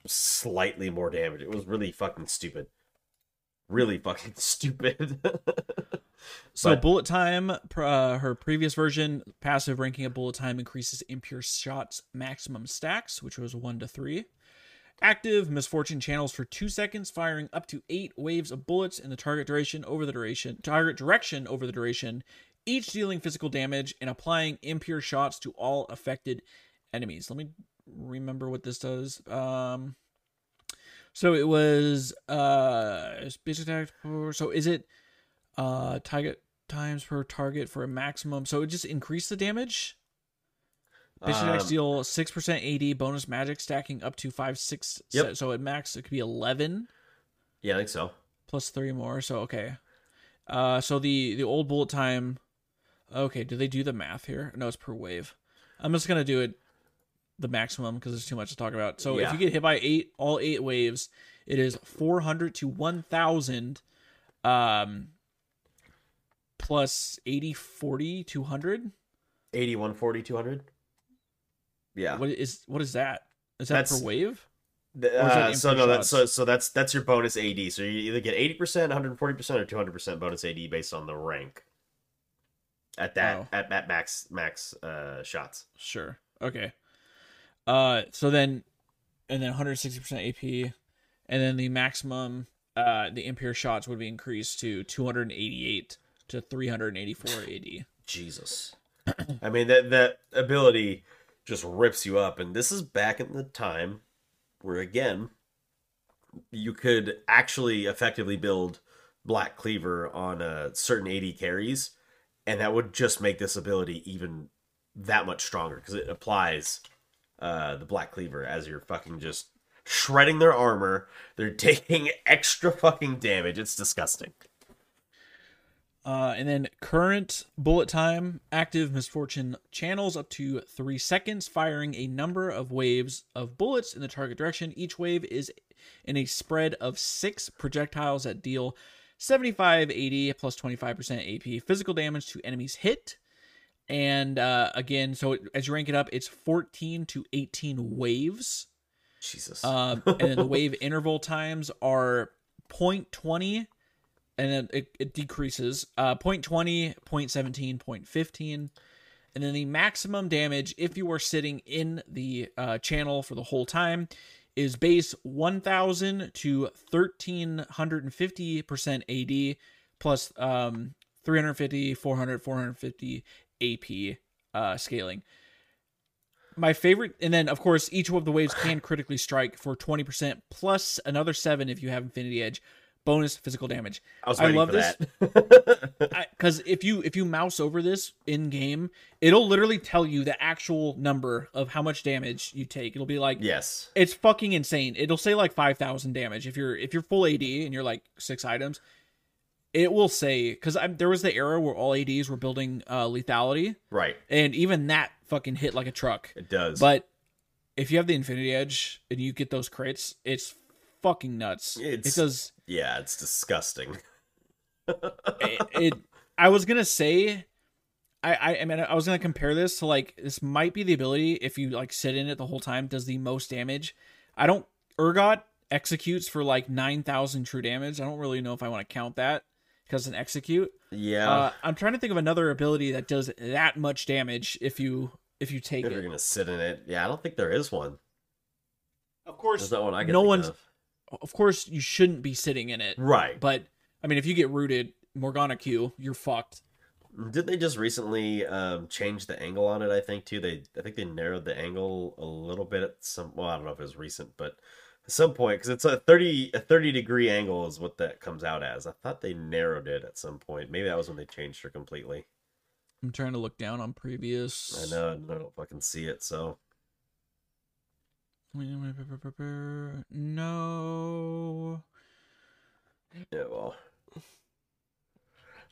Speaker 2: slightly more damage. It was really fucking stupid. Really fucking stupid.
Speaker 1: So
Speaker 2: But-
Speaker 1: bullet time, uh, her previous version, passive ranking of bullet time increases impure shots maximum stacks, which was one to three. Active miss fortune channels for two seconds, firing up to eight waves of bullets in the target duration over the duration, target direction over the duration, each dealing physical damage and applying impure shots to all affected enemies. Let me remember what this does. Um, So it was uh basic attack. So is it uh target times per target for a maximum? So it just increased the damage. Attack
Speaker 2: Um,
Speaker 1: deal six percent AD bonus magic stacking up to five six.
Speaker 2: Yep.
Speaker 1: So, so at max it could be eleven
Speaker 2: Yeah, I think so.
Speaker 1: plus three more. So okay. Uh, so the the old bullet time. Okay, do they do the math here? No, it's per wave. I'm just gonna do it the maximum because there's too much to talk about. So if you get hit by eight, all eight waves, it is 400 to 1,000, um, plus 80, 40, 200.
Speaker 2: 80, 140, 200. Yeah.
Speaker 1: What is what is that? Is that
Speaker 2: That's-
Speaker 1: per wave?
Speaker 2: Uh, so no, that's so so that's that's your bonus AD. So you either get eighty percent, one hundred forty percent, or two hundred percent bonus AD based on the rank. At that
Speaker 1: Oh.
Speaker 2: at, at max max uh shots.
Speaker 1: Sure. Okay. Uh, so then, and then 160 percent AP, and then the maximum, uh, the impure shots would be increased to 288 to 384 AD.
Speaker 2: Jesus. I mean that that ability just rips you up, and this is back in the time where again you could actually effectively build Black Cleaver on a certain AD carries, and that would just make this ability even that much stronger because it applies uh, the Black Cleaver as you're fucking just shredding their armor. They're taking extra fucking damage. It's disgusting.
Speaker 1: Uh, and then current bullet time active miss fortune channels up to three seconds, firing a number of waves of bullets in the target direction. Each wave is in a spread of six projectiles that deal 75 AD plus 25% AP physical damage to enemies hit. And uh, again, so as you rank it up, it's 14 to 18 waves.
Speaker 2: Jesus.
Speaker 1: Um, and then the wave interval times are 0.20 and then it, it decreases uh 0.20 0.17 0.15 and then the maximum damage if you are sitting in the uh, channel for the whole time is base 1000 to 1350 percent ad plus um 350 400 450 ap uh scaling. My favorite and then of course each of the waves can critically strike for 20% plus another 7 if you have infinity edge bonus physical damage
Speaker 2: I was
Speaker 1: I love
Speaker 2: for
Speaker 1: this.
Speaker 2: that.
Speaker 1: because if you if you mouse over this in game it'll literally tell you the actual number of how much damage you take it'll be like
Speaker 2: yes.
Speaker 1: it's fucking insane it'll say like 5000 damage if you're if you're full ad and you're like six items it will say because there was the era where all ads were building uh lethality
Speaker 2: Right.
Speaker 1: and even that fucking hit like a truck
Speaker 2: It does.
Speaker 1: but if you have the Infinity Edge and you get those crits, it's fucking nuts.
Speaker 2: It's-
Speaker 1: it does.
Speaker 2: Yeah, it's disgusting.
Speaker 1: It, it. I was gonna say, I, I. I mean, I was gonna compare this to like this might be the ability if you like sit in it the whole time does the most damage. I don't. Urgot executes for like nine thousand true damage. I don't really know if I want to count that because an execute.
Speaker 2: Yeah.
Speaker 1: Uh, I'm trying to think of another ability that does that much damage if you if you take
Speaker 2: if you're gonna sit in it, yeah, I don't think there is one.
Speaker 1: Of course,
Speaker 2: There's not one I can
Speaker 1: no
Speaker 2: think
Speaker 1: one's.
Speaker 2: of.
Speaker 1: Of course, you shouldn't be sitting in it.
Speaker 2: Right.
Speaker 1: But I mean, if you get rooted, Morgana Q, you're fucked.
Speaker 2: Did they just recently um, change the angle on it? I think too. They I think they narrowed the angle a little bit at some. Well, I don't know if it was recent, but at some point because it's a thirty a thirty degree angle is what that comes out as. I thought they narrowed it at some point. Maybe that was when they changed her completely.
Speaker 1: I'm trying to look down on previous.
Speaker 2: I know I don't fucking see it. So
Speaker 1: No.
Speaker 2: yeah, well.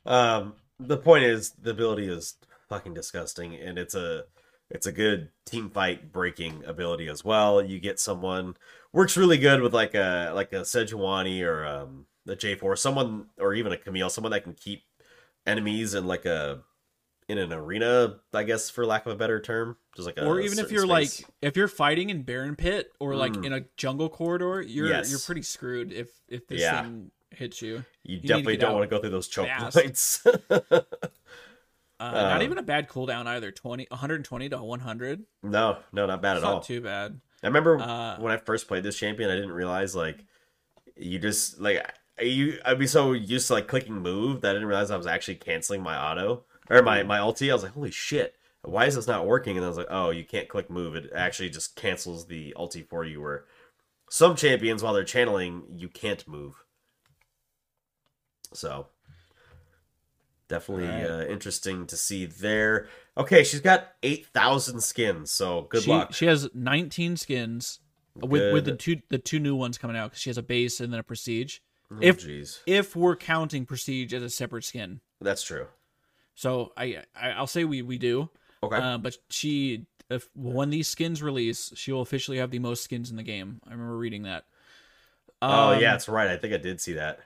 Speaker 2: Um, the point is the ability is fucking disgusting, and it's a it's a good team fight breaking ability as well. You get someone works really good with like a like a Sejuani or um the J four, someone or even a Camille, someone that can keep enemies in like a in an arena, I guess for lack of a better term, just like a
Speaker 1: Or even if you're
Speaker 2: space.
Speaker 1: like if you're fighting in Baron Pit or like
Speaker 2: Mm.
Speaker 1: in a jungle corridor, you're
Speaker 2: Yes.
Speaker 1: you're pretty screwed if if this
Speaker 2: Yeah.
Speaker 1: thing hits you.
Speaker 2: you,
Speaker 1: to
Speaker 2: definitely don't want to go through those choke
Speaker 1: fast.
Speaker 2: points.
Speaker 1: Uh, not
Speaker 2: Um,
Speaker 1: even a bad cooldown either. 20 120 to 100.
Speaker 2: no, no, not bad
Speaker 1: It's
Speaker 2: at all.
Speaker 1: not too bad.
Speaker 2: I remember
Speaker 1: Uh,
Speaker 2: when I first played this champion, I didn't realize like you just like you. I'd be so used to like clicking move that I didn't realize I was actually canceling my auto or my my ulti. I was like, holy shit, why is this not working? And I was like, oh, you can't click move. It actually just cancels the ulti for you. Where some champions while they're channeling, you can't move. So definitely
Speaker 1: Alright.
Speaker 2: uh, interesting to see there. Okay, she's got eight thousand skins, so good
Speaker 1: she,
Speaker 2: luck.
Speaker 1: She has 19 skins with with the two the two new ones coming out because she has a base and then a prestige.
Speaker 2: Oh,
Speaker 1: if-
Speaker 2: jeez,
Speaker 1: If we're counting prestige as a separate skin,
Speaker 2: that's true.
Speaker 1: So I, I I'll say we we do.
Speaker 2: Okay,
Speaker 1: Uh, but she, if when these skins release, she will officially have the most skins in the game. I remember reading that.
Speaker 2: oh
Speaker 1: Um,
Speaker 2: yeah, that's right. I think I did see that.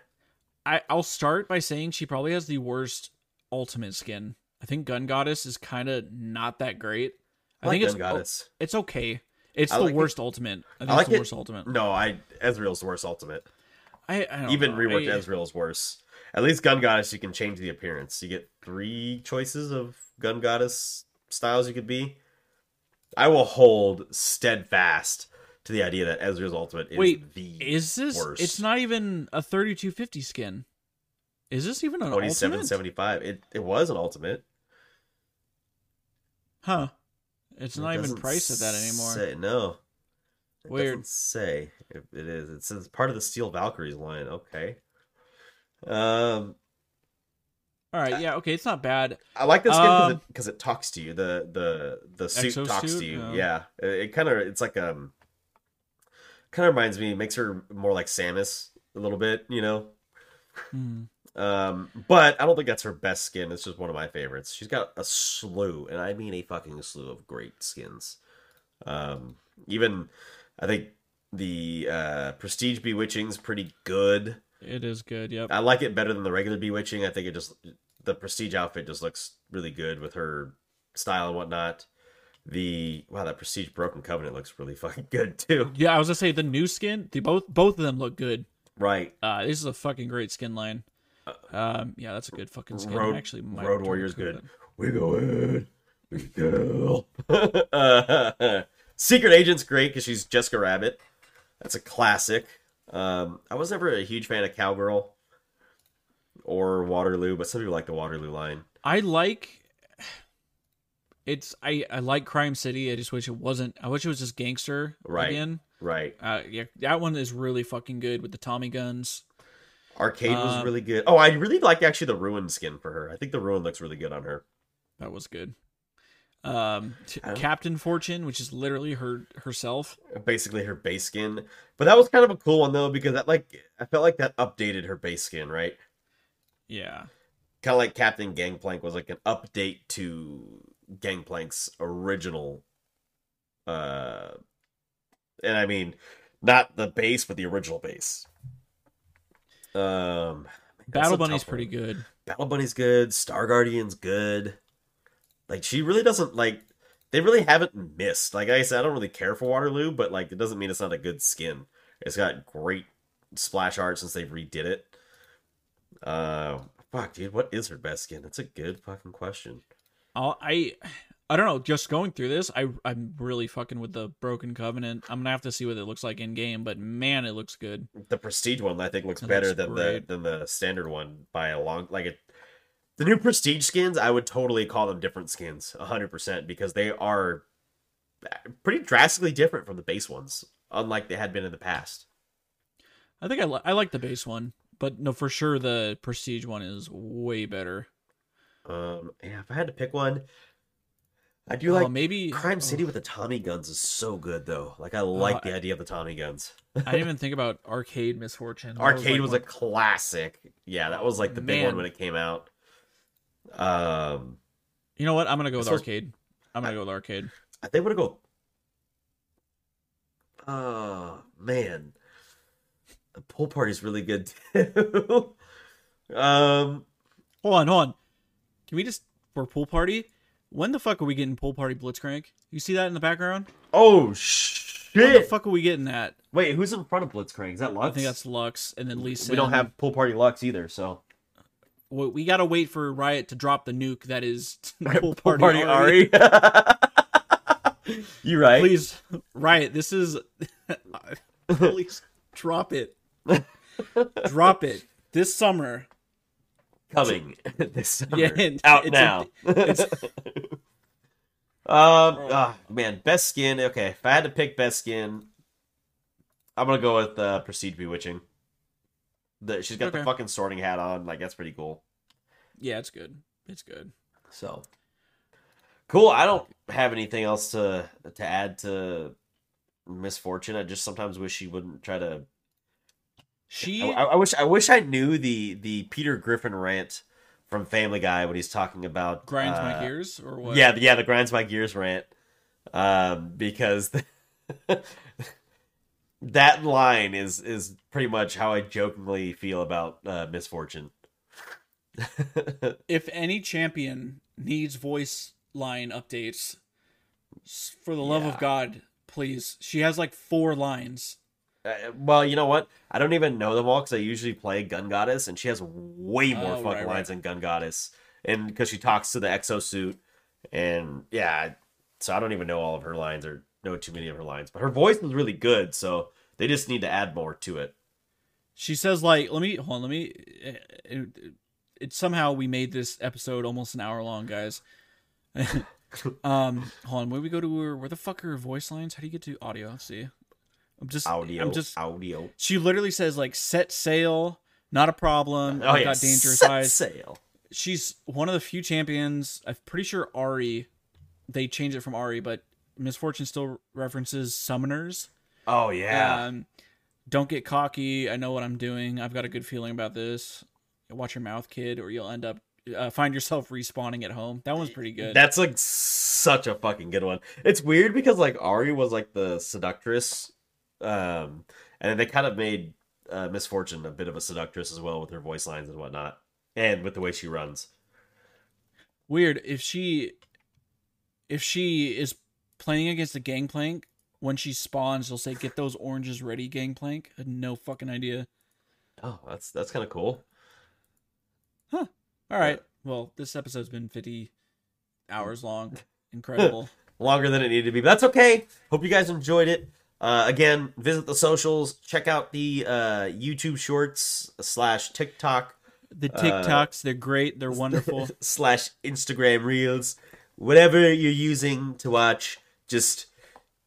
Speaker 1: I, I'll start by saying she probably has the worst ultimate skin. I think Gun Goddess is kind of not that great. I,
Speaker 2: I,
Speaker 1: think
Speaker 2: like
Speaker 1: it's
Speaker 2: Gun Goddess.
Speaker 1: it's okay. It's
Speaker 2: I
Speaker 1: the
Speaker 2: like it.
Speaker 1: worst ultimate. I think
Speaker 2: I like
Speaker 1: it's the
Speaker 2: it.
Speaker 1: worst ultimate.
Speaker 2: No, I Ezreal's the worst ultimate.
Speaker 1: I, I don't
Speaker 2: Even
Speaker 1: know.
Speaker 2: reworked
Speaker 1: I-
Speaker 2: Ezreal's worse. At least Gun Goddess, you can change the appearance. You get three choices of Gun Goddess styles you could be. I will hold steadfast to the idea that Ezreal's ultimate is
Speaker 1: Wait,
Speaker 2: the
Speaker 1: Is this?
Speaker 2: worst.
Speaker 1: It's not even a thirty-two fifty skin. Is this even an
Speaker 2: twenty-seven
Speaker 1: ultimate?
Speaker 2: seventy-five. It it was an ultimate.
Speaker 1: Huh? It's
Speaker 2: It
Speaker 1: not even priced at that anymore.
Speaker 2: Say, no, it
Speaker 1: Weird.
Speaker 2: say if it is. It says part of the Steel Valkyries line. Okay. Um,
Speaker 1: All right, yeah, okay, it's not bad.
Speaker 2: I like this skin because
Speaker 1: Um,
Speaker 2: it, it talks to you. The the the suit talks to you.
Speaker 1: Oh.
Speaker 2: Yeah, it, it kind of it's like um, kind of reminds me. Makes her more like Samus a little bit. You know.
Speaker 1: Hmm.
Speaker 2: Um, but I don't think that's her best skin. It's just one of my favorites. She's got a slew, and I mean a fucking slew of great skins. Um, even I think the uh, Prestige Bewitching's pretty good.
Speaker 1: It is good. Yep.
Speaker 2: I like it better than the regular Bewitching. I think it just the Prestige outfit just looks really good with her style and whatnot. The wow, that Prestige Broken Covenant looks really fucking good too.
Speaker 1: Yeah, I was gonna say the new skin. The both both of them look good.
Speaker 2: Right,
Speaker 1: Uh, this is a fucking great skin line. Um, yeah, that's a good fucking skin. I
Speaker 2: Road-
Speaker 1: actually, might
Speaker 2: Road Warrior's good. We go in. We go. uh, Secret Agent's great because she's Jessica Rabbit. That's a classic. Um, I was never a huge fan of Cowgirl or Waterloo, but some people like the Waterloo line.
Speaker 1: I like. It's I I like Crime City. I just wish it wasn't. I wish it was just gangster
Speaker 2: Right.
Speaker 1: again.
Speaker 2: Right.
Speaker 1: Uh, yeah, that one is really fucking good with the Tommy guns.
Speaker 2: Arcade was
Speaker 1: Um,
Speaker 2: really good. Oh, I really like actually the Ruin skin for her. I think the Ruin looks really good on her.
Speaker 1: That was good. Um, t- Captain Fortune, which is literally her herself.
Speaker 2: Basically her base skin. But that was kind of a cool one though, because that like I felt like that updated her base skin, right?
Speaker 1: Yeah,
Speaker 2: kind of like Captain Gangplank was like an update to Gangplank's original uh and I mean not the base but the original base. Um
Speaker 1: Battle Bunny's pretty good.
Speaker 2: Battle Bunny's good, Star Guardian's good. Like she really doesn't like they really haven't missed. Like I said, I don't really care for Waterloo, but like it doesn't mean it's not a good skin. It's got great splash art since they redid it. Uh, fuck, dude, what is her best skin? That's a good fucking question.
Speaker 1: I'll, I I don't know. Just going through this, I I'm really fucking with the Broken Covenant. I'm gonna have to see what it looks like in game, but man, it looks good.
Speaker 2: The prestige one I think looks
Speaker 1: That
Speaker 2: better
Speaker 1: looks
Speaker 2: than the than the standard one by a long like it. The new prestige skins, I would totally call them different skins, hundred percent, because they are pretty drastically different from the base ones, unlike they had been in the past.
Speaker 1: I think I li- I like the base one, but no, for sure the Prestige one is way better.
Speaker 2: Um, yeah, if I had to pick one, I do
Speaker 1: Oh,
Speaker 2: like
Speaker 1: maybe
Speaker 2: Crime
Speaker 1: oh,
Speaker 2: City with the Tommy guns is so good though. Like I like
Speaker 1: Uh,
Speaker 2: the idea of the Tommy guns.
Speaker 1: I didn't even think about Arcade Miss Fortune. That
Speaker 2: Arcade
Speaker 1: like
Speaker 2: was,
Speaker 1: one-
Speaker 2: a classic. Yeah, that was like the big one when it came out. Um,
Speaker 1: You know what? I'm gonna go with Arcade. I'm gonna go with Arcade.
Speaker 2: I think I'm gonna go. Oh man, the pool party's really good too. um,
Speaker 1: Hold on, hold on. Can we just for pool party? When the fuck are we getting pool party Blitzcrank? You see that in the background?
Speaker 2: oh
Speaker 1: When the
Speaker 2: shit!
Speaker 1: fuck are we getting that?
Speaker 2: Wait, who's in front of Blitzcrank? Is that Lux?
Speaker 1: I think that's Lux, and then Lisa.
Speaker 2: we don't have pool party Lux either, so
Speaker 1: We, we gotta wait for Riot to drop the nuke that is pool party,
Speaker 2: party
Speaker 1: Ahri.
Speaker 2: Ahri. you right?
Speaker 1: Please, Riot. This is please drop it. drop it this summer.
Speaker 2: coming this summer.
Speaker 1: Yeah,
Speaker 2: out
Speaker 1: it's a-
Speaker 2: now.
Speaker 1: it's-
Speaker 2: um, ah, man, best skin. Okay, if I had to pick best skin, I'm gonna go with uh, Prestige Bewitching. The she's got the fucking sorting hat on. Like that's pretty cool.
Speaker 1: Yeah, it's good. It's good.
Speaker 2: So cool. I don't have anything else to to add to Miss Fortune. I just sometimes wish she wouldn't try to.
Speaker 1: She
Speaker 2: I, I wish I wish I knew the the Peter Griffin rant from Family Guy when he's talking about
Speaker 1: grinds my
Speaker 2: uh,
Speaker 1: gears or what?
Speaker 2: Yeah, yeah, the grinds my gears rant. Um, because that line is is pretty much how I jokingly feel about uh, Miss Fortune.
Speaker 1: If any champion needs voice line updates, for the love
Speaker 2: Yeah.
Speaker 1: of God, please. She has like four lines.
Speaker 2: Uh, well, you know what? I don't even know them all because I usually play Gun Goddess, and she has way more
Speaker 1: Oh,
Speaker 2: fucking
Speaker 1: right,
Speaker 2: lines
Speaker 1: right.
Speaker 2: than Gun Goddess, and because she talks to the exosuit, and yeah, so I don't even know all of her lines or know too many of her lines, but her voice is really good, so they just need to add more to it.
Speaker 1: She says like, let me hold on, let me. It, it, it somehow we made this episode almost an hour long, guys. um, hold on. Where we go to her? Where the fuck are her voice lines? How do you get to audio? Let's see. I'm just.
Speaker 2: Audio,
Speaker 1: I'm just.
Speaker 2: audio.
Speaker 1: She literally says like, set sail. Not a problem.
Speaker 2: Oh
Speaker 1: I've
Speaker 2: yeah,
Speaker 1: got dangerous
Speaker 2: set
Speaker 1: eyes.
Speaker 2: sail.
Speaker 1: she's one of the few champions. I'm pretty sure Ahri, they changed it from Ahri, but Miss Fortune still references summoners.
Speaker 2: Oh yeah,
Speaker 1: Um, don't get cocky. I know what I'm doing. I've got a good feeling about this. Watch your mouth, kid, or you'll end up uh, find yourself respawning at home. That one's pretty good.
Speaker 2: that's like such a fucking good one. It's weird because like Ahri was like the seductress, um, and they kind of made uh, Miss Fortune a bit of a seductress as well with her voice lines and whatnot, and with the way she runs.
Speaker 1: Weird if she if she is playing against the gangplank. When she spawns, they'll say, "Get those oranges ready, gangplank." I had no fucking idea.
Speaker 2: Oh, that's that's kind of cool. Huh.
Speaker 1: All right. Well, this episode's been 50 hours long. Incredible.
Speaker 2: Longer than it needed to be, but that's okay. Hope you guys enjoyed it. Uh, again, visit the socials. Check out the uh, YouTube Shorts slash TikTok
Speaker 1: the TikToks, they're great. They're wonderful.
Speaker 2: slash Instagram Reels, whatever you're using to watch, just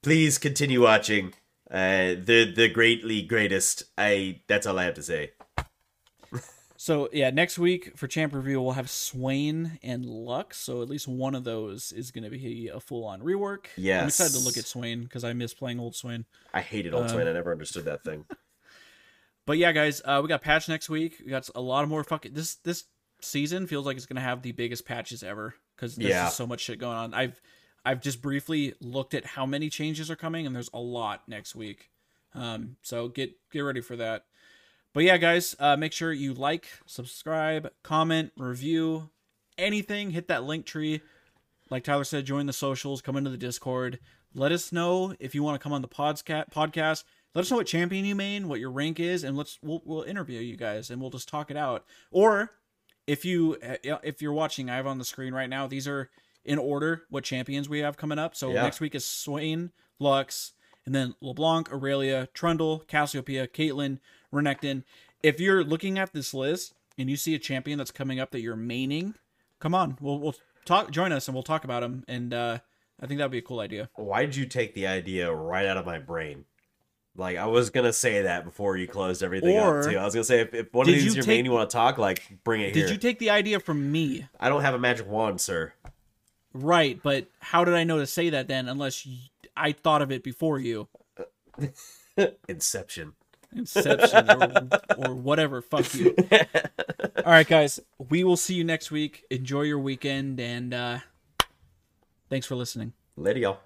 Speaker 2: please continue watching. Uh, the the greatly greatest. I that's all I have to say.
Speaker 1: So, yeah, next week for Champ Review, we'll have Swain and Lux. So, at least one of those is going to be a full on rework. Yeah,
Speaker 2: I'm
Speaker 1: excited to look at Swain because I miss playing old Swain.
Speaker 2: I hated Old
Speaker 1: Um,
Speaker 2: Swain. I never understood that thing.
Speaker 1: But yeah, guys, uh, we got patch next week. We got a lot of more fucking. This this season feels like it's gonna have the biggest patches ever because there's
Speaker 2: Yeah.
Speaker 1: so much shit going on. I've I've just briefly looked at how many changes are coming, and there's a lot next week. Um, so get get ready for that. But yeah, guys, uh, make sure you like, subscribe, comment, review, anything. Hit that link tree. Like Tyler said, join the socials, come into the Discord. Let us know if you want to come on the podcast. Podcast. Let us know what champion you main, what your rank is, and let's we'll, we'll interview you guys and we'll just talk it out. Or if you if you're watching, I have on the screen right now. These are in order what champions we have coming up. So
Speaker 2: Yeah.
Speaker 1: next week is Swain, Lux, and then LeBlanc, Aurelion, Trundle, Cassiopeia, Caitlyn, Renekton. If you're looking at this list and you see a champion that's coming up that you're maining, come on, we'll we'll talk. Join us and we'll talk about them. And uh, I think that'd be a cool idea.
Speaker 2: Why did you take the idea right out of my brain? Like I was gonna say that before you closed everything
Speaker 1: Or-
Speaker 2: up too. I was gonna say if, if one of these
Speaker 1: you
Speaker 2: is your
Speaker 1: take-
Speaker 2: main you want to talk, like bring it here
Speaker 1: Did
Speaker 2: here.
Speaker 1: you take the idea from me?
Speaker 2: I don't have a magic wand, sir.
Speaker 1: Right, but how did I know to say that then? Unless y I thought of it before you.
Speaker 2: Inception.
Speaker 1: Inception or, or whatever. Fuck you. All right, guys. We will see you next week. Enjoy your weekend and uh, thanks for listening.
Speaker 2: Later, y'all.